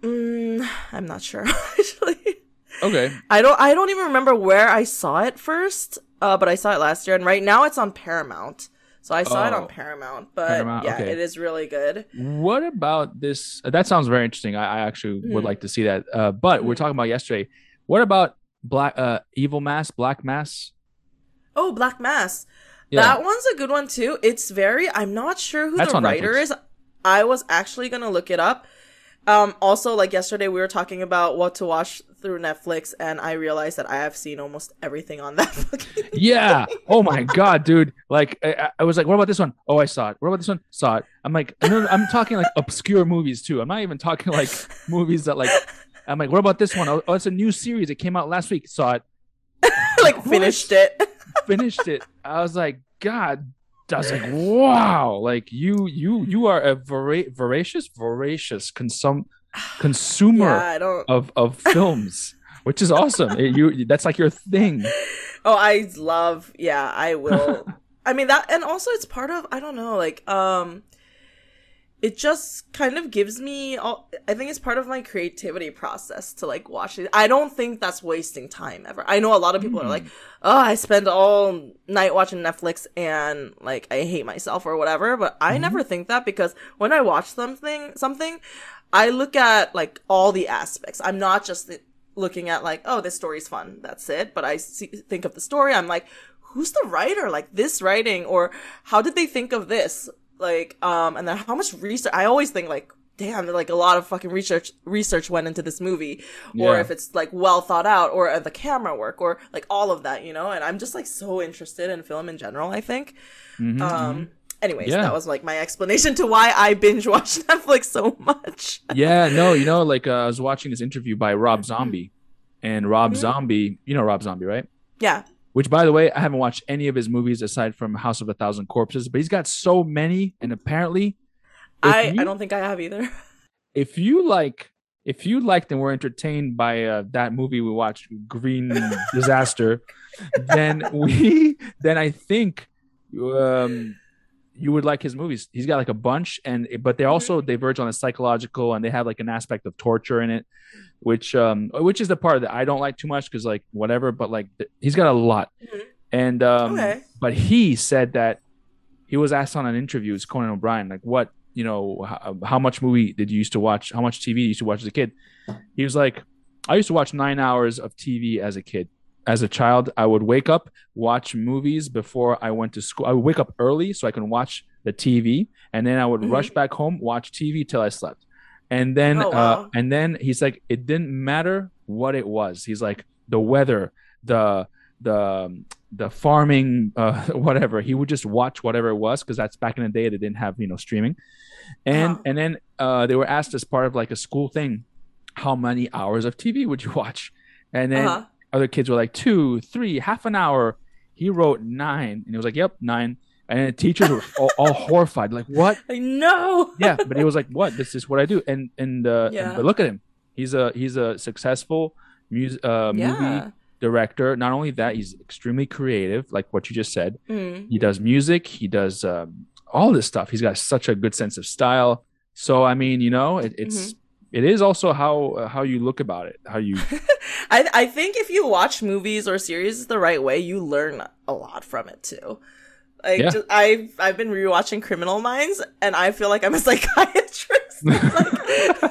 Mm, I'm not sure [laughs] actually. Okay. I don't I don't even remember where I saw it first. Uh, but I saw it last year, and right now it's on Paramount. So I saw it Oh. on Paramount, but Paramount, yeah, okay. it is really good. What about this? That sounds very interesting. I, I actually would Hmm. like to see that. Uh, but we're Hmm. talking about yesterday. What about Black uh Evil Mass, Black Mass? Oh, Black Mass. Yeah. That one's a good one too. It's very I'm not sure who That's the writer Netflix. is. I was actually gonna look it up. Um also like yesterday we were talking about what to watch through Netflix and I realized that I have seen almost everything on [laughs] that yeah. Oh my god, dude. Like I- I, was like, what about this one? Oh, I saw it. What about this one? Saw it. I'm like, then I'm talking like obscure movies too. I'm not even talking like movies that like. I'm like, what about this one? Oh, oh, it's a new series. It came out last week. Saw it. [laughs] like What? finished it. [laughs] Finished it. I was like, God. I was like, wow. Like you, you, you are a vora- voracious, voracious consum [sighs] consumer yeah, of of [laughs] films, which is awesome. It- you, that's like your thing. Oh, I love. Yeah, I will. [laughs] I mean that and also it's part of I don't know, like um it just kind of gives me all, I think it's part of my creativity process to like watch it. I don't think that's wasting time ever. I know a lot of people mm. are like, Hmm. "Oh, I spend all night watching Netflix and like I hate myself or whatever," but I Mm-hmm. never think that because when I watch something something, I look at like all the aspects. I'm not just looking at like, "Oh, this story's fun." That's it, but I see, think of the story. I'm like, "Who's the writer? Like this writing or how did they think of this?" Like um and then how much research i always think like damn like a lot of fucking research research went into this movie. Or if it's like well thought out or uh, the camera work or like all of that you know? And i'm just like so interested in film in general i think. Mhm, um anyways Yeah. that was like my explanation to why i binge watch [laughs] netflix so much. Yeah, no, you know, like uh, I was watching this interview by Rob Zombie, and Rob Mhm. Zombie, you know Rob Zombie, right? yeah Which, by the way, I haven't watched any of his movies aside from House of a Thousand Corpses, but he's got so many, and apparently, i you- i don't think i have either. [laughs] If you like if you liked and were entertained by uh, that movie we watched green [laughs] disaster then we then i think um you would like his movies. He's got like a bunch and but they also they verge on the psychological and they have like an aspect of torture in it which um which is the part that i don't like too much because like whatever but like th- he's got a lot. Mhm. and um Okay. but he said that he was asked on an interview it's conan o'brien like what you know how, how much movie did you used to watch how much tv you used to watch as a kid? He was like i used to watch nine hours of tv as a kid as a child i would wake up watch movies before i went to school. I would wake up early so i can watch the tv and then i would Mhm. rush back home watch tv till i slept. And then Oh, uh, and then he's like it didn't matter what it was. He's like the weather the the the farming uh [laughs] whatever. He would just watch whatever it was because that's back in the day they didn't have you know streaming. And Uh-huh. and then uh they were asked as part of like a school thing how many hours of tv would you watch? And then uh-huh. Other kids were like two three half an hour. He wrote nine. And he was like yep nine. And the teachers were all, all horrified. Like what? [laughs] I know. Yeah but he was like what? This is what i do. And and uh and- but look at him. He's a he's a successful music uh movie yeah. director. Not only that he's extremely creative like what you just said. Mm. he does music. He does um, all this stuff. He's got such a good sense of style. So i mean you know it, it's it is also how uh, how you look about it how you [laughs] I I think if you watch movies or series the right way, you learn a lot from it too. Like Yeah. just, I've I've been rewatching Criminal Minds, and I feel like I'm a [laughs] psychiatrist. Like- [laughs]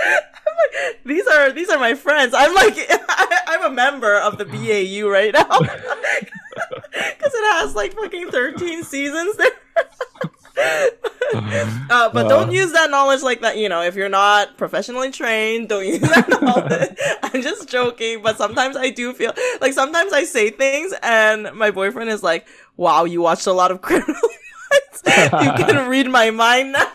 like, these are these are my friends. I'm like I, I'm a member of the BAU right now because it has like fucking 13 seasons there. Uh, but don't Uh. use that knowledge like that. You know, if you're not professionally trained, don't use that [laughs] knowledge. I'm just joking, but sometimes I do feel like sometimes I say things, and my boyfriend is like, "Wow, you watched a lot of [laughs] Criminal Minds. you can [laughs] read my mind now.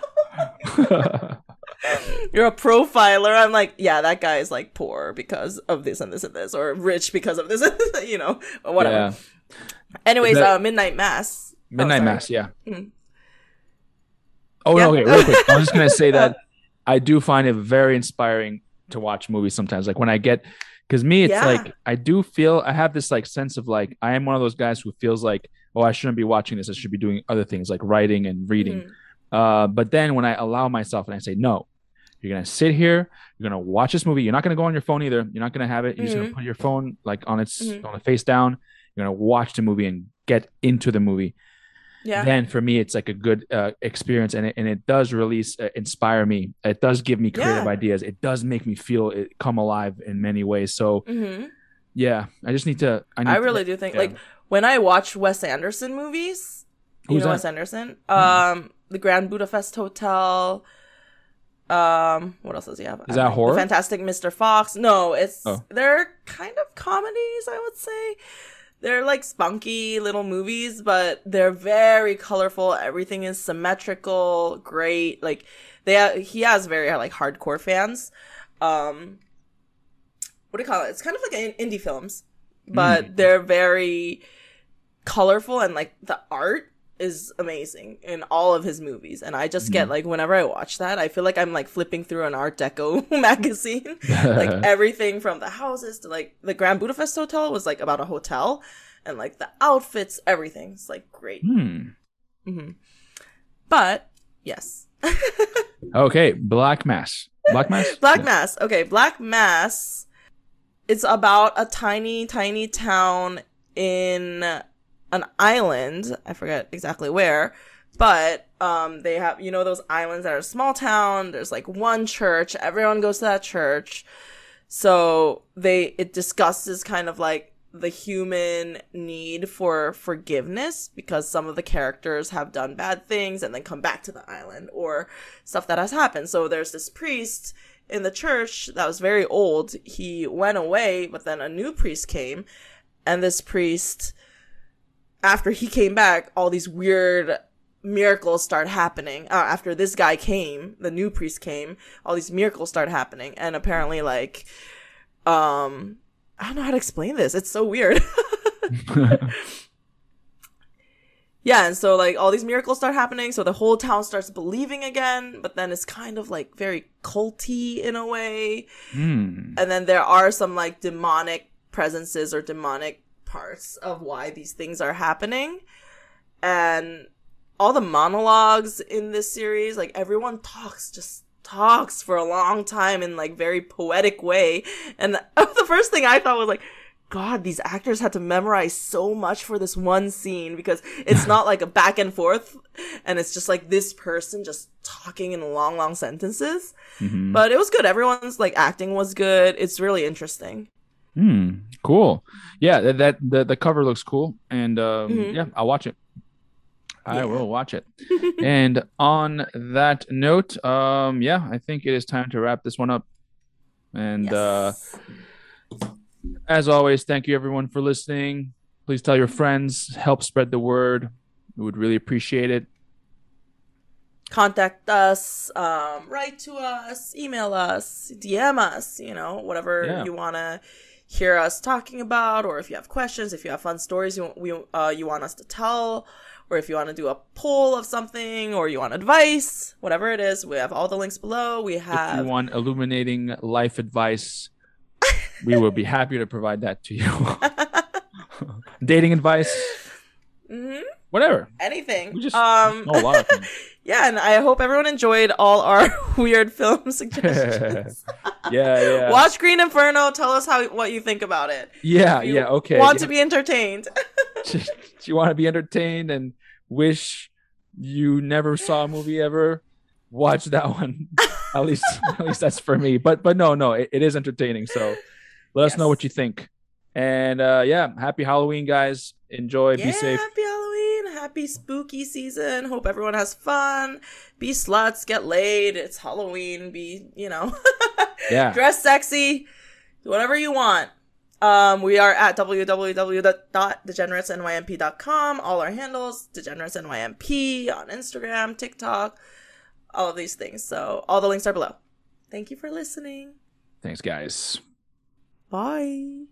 You're a profiler." I'm like, "Yeah, that guy is like poor because of this and this and this, or rich because of this, and this, you know, whatever." yeah Anyways, That- uh, Midnight Mass. Oh, midnight sorry. mass yeah Mhm. Oh Yeah. no okay real quick I'm just gonna say [laughs] that i do find it very inspiring to watch movies sometimes like when i get because me it's Yeah. like i do feel i have this like sense of like i am one of those guys who feels like oh i shouldn't be watching this i should be doing other things like writing and reading Mhm. Uh, but then when I allow myself and I say, no, you're going to sit here, you're going to watch this movie. You're not going to go on your phone either. You're not going to have it. You're just going Mhm. to put your phone like on its, Mhm. on the face down. You're going to watch the movie and get into the movie. Yeah. Then for me, it's like a good uh, experience and it, and it does release, uh, inspire me. It does give me creative Yeah. ideas. It does make me feel it come alive in many ways. So hmm yeah, I just need to, I, need I to- really do think yeah. like when I watch Wes Anderson movies, you Who's know that? Wes Anderson, um, The Grand Budapest Hotel. Um, what else does he have? Is that The horror? Fantastic Mr. Fox. No, it's Oh. they're kind of comedies. I would say they're like spunky little movies, but they're very colorful. Everything is symmetrical, great. Like they, ha- he has very like hardcore fans. Um, what do you call it? It's kind of like in- indie films, but Mm. they're very colorful and like the art is amazing in all of his movies and i just get Mhm. like whenever i watch that i feel like i'm like flipping through an art deco [laughs] magazine like [laughs] everything from the houses to like the grand budapest hotel was like about a hotel and like the outfits everything it's like great Hmm. hmm but yes [laughs] Okay, Black Mass. Black Mass. black mass okay black mass it's about a tiny tiny town in an island i forget exactly where but um they have you know those islands that are small town there's like one church everyone goes to that church. So they it discusses kind of like the human need for forgiveness because some of the characters have done bad things and then come back to the island or stuff that has happened. So there's this priest in the church that was very old. He went away but then a new priest came and this priest after he came back all these weird miracles start happening. Uh, after this guy came the new priest came all these miracles start happening. And apparently like um i don't know how to explain this. It's so weird. [laughs] Yeah and so like all these miracles start happening. So the whole town starts believing again. But then it's kind of like very culty in a way. Hmm. and then there are some like demonic presences or demonic parts of why these things are happening and all the monologues in this series like everyone talks just talks for a long time in like very poetic way and [laughs] the first thing i thought was like god these actors had to memorize so much for this one scene because it's [laughs] not like a back and forth and it's just like this person just talking in long long sentences Mhm. but it was good. Everyone's like acting was good. It's really interesting. Hmm. Cool. Yeah. That, that the the cover looks cool, and um, Mhm. yeah, I'll watch it. I Yeah. will watch it. [laughs] and on that note, um, yeah, I think it is time to wrap this one up. And uh, as always, thank you everyone for listening. Please tell your friends, help spread the word. We would really appreciate it. contact us, um, write to us, email us, DM us. You know, whatever Yeah. you want to hear us talking about, or if you have questions, if you have fun stories you we uh, you want us to tell. Or if you want to do a poll of something, or you want advice, whatever it is, we have all the links below. We have. If you want illuminating life advice, we will be happy to provide that to you. [laughs] Dating advice, Mhm, whatever. anything. We just um, a lot of things. [laughs] Yeah, and I hope everyone enjoyed all our [laughs] weird film [laughs] suggestions. Yeah, yeah. Watch Green Inferno. Tell us how what you think about it. Yeah, yeah, okay. Want yeah. to be entertained? Just- you want to be entertained and wish you never saw a movie ever, watch that one. at least, at least that's for me. But, but no, no, it, it is entertaining. So let us know what you think. And uh, yeah, happy Halloween, guys. Enjoy. yeah, Be safe. happy Halloween, happy spooky season. Hope everyone has fun. Be sluts, get laid. It's Halloween. Be you know, [laughs] Yeah. dress sexy, do whatever you want. Um, we are at www.degeneratesnymp.com. All our handles, degeneratesnymp on Instagram, TikTok, all of these things. So all the links are below. Thank you for listening. Thanks, guys. Bye.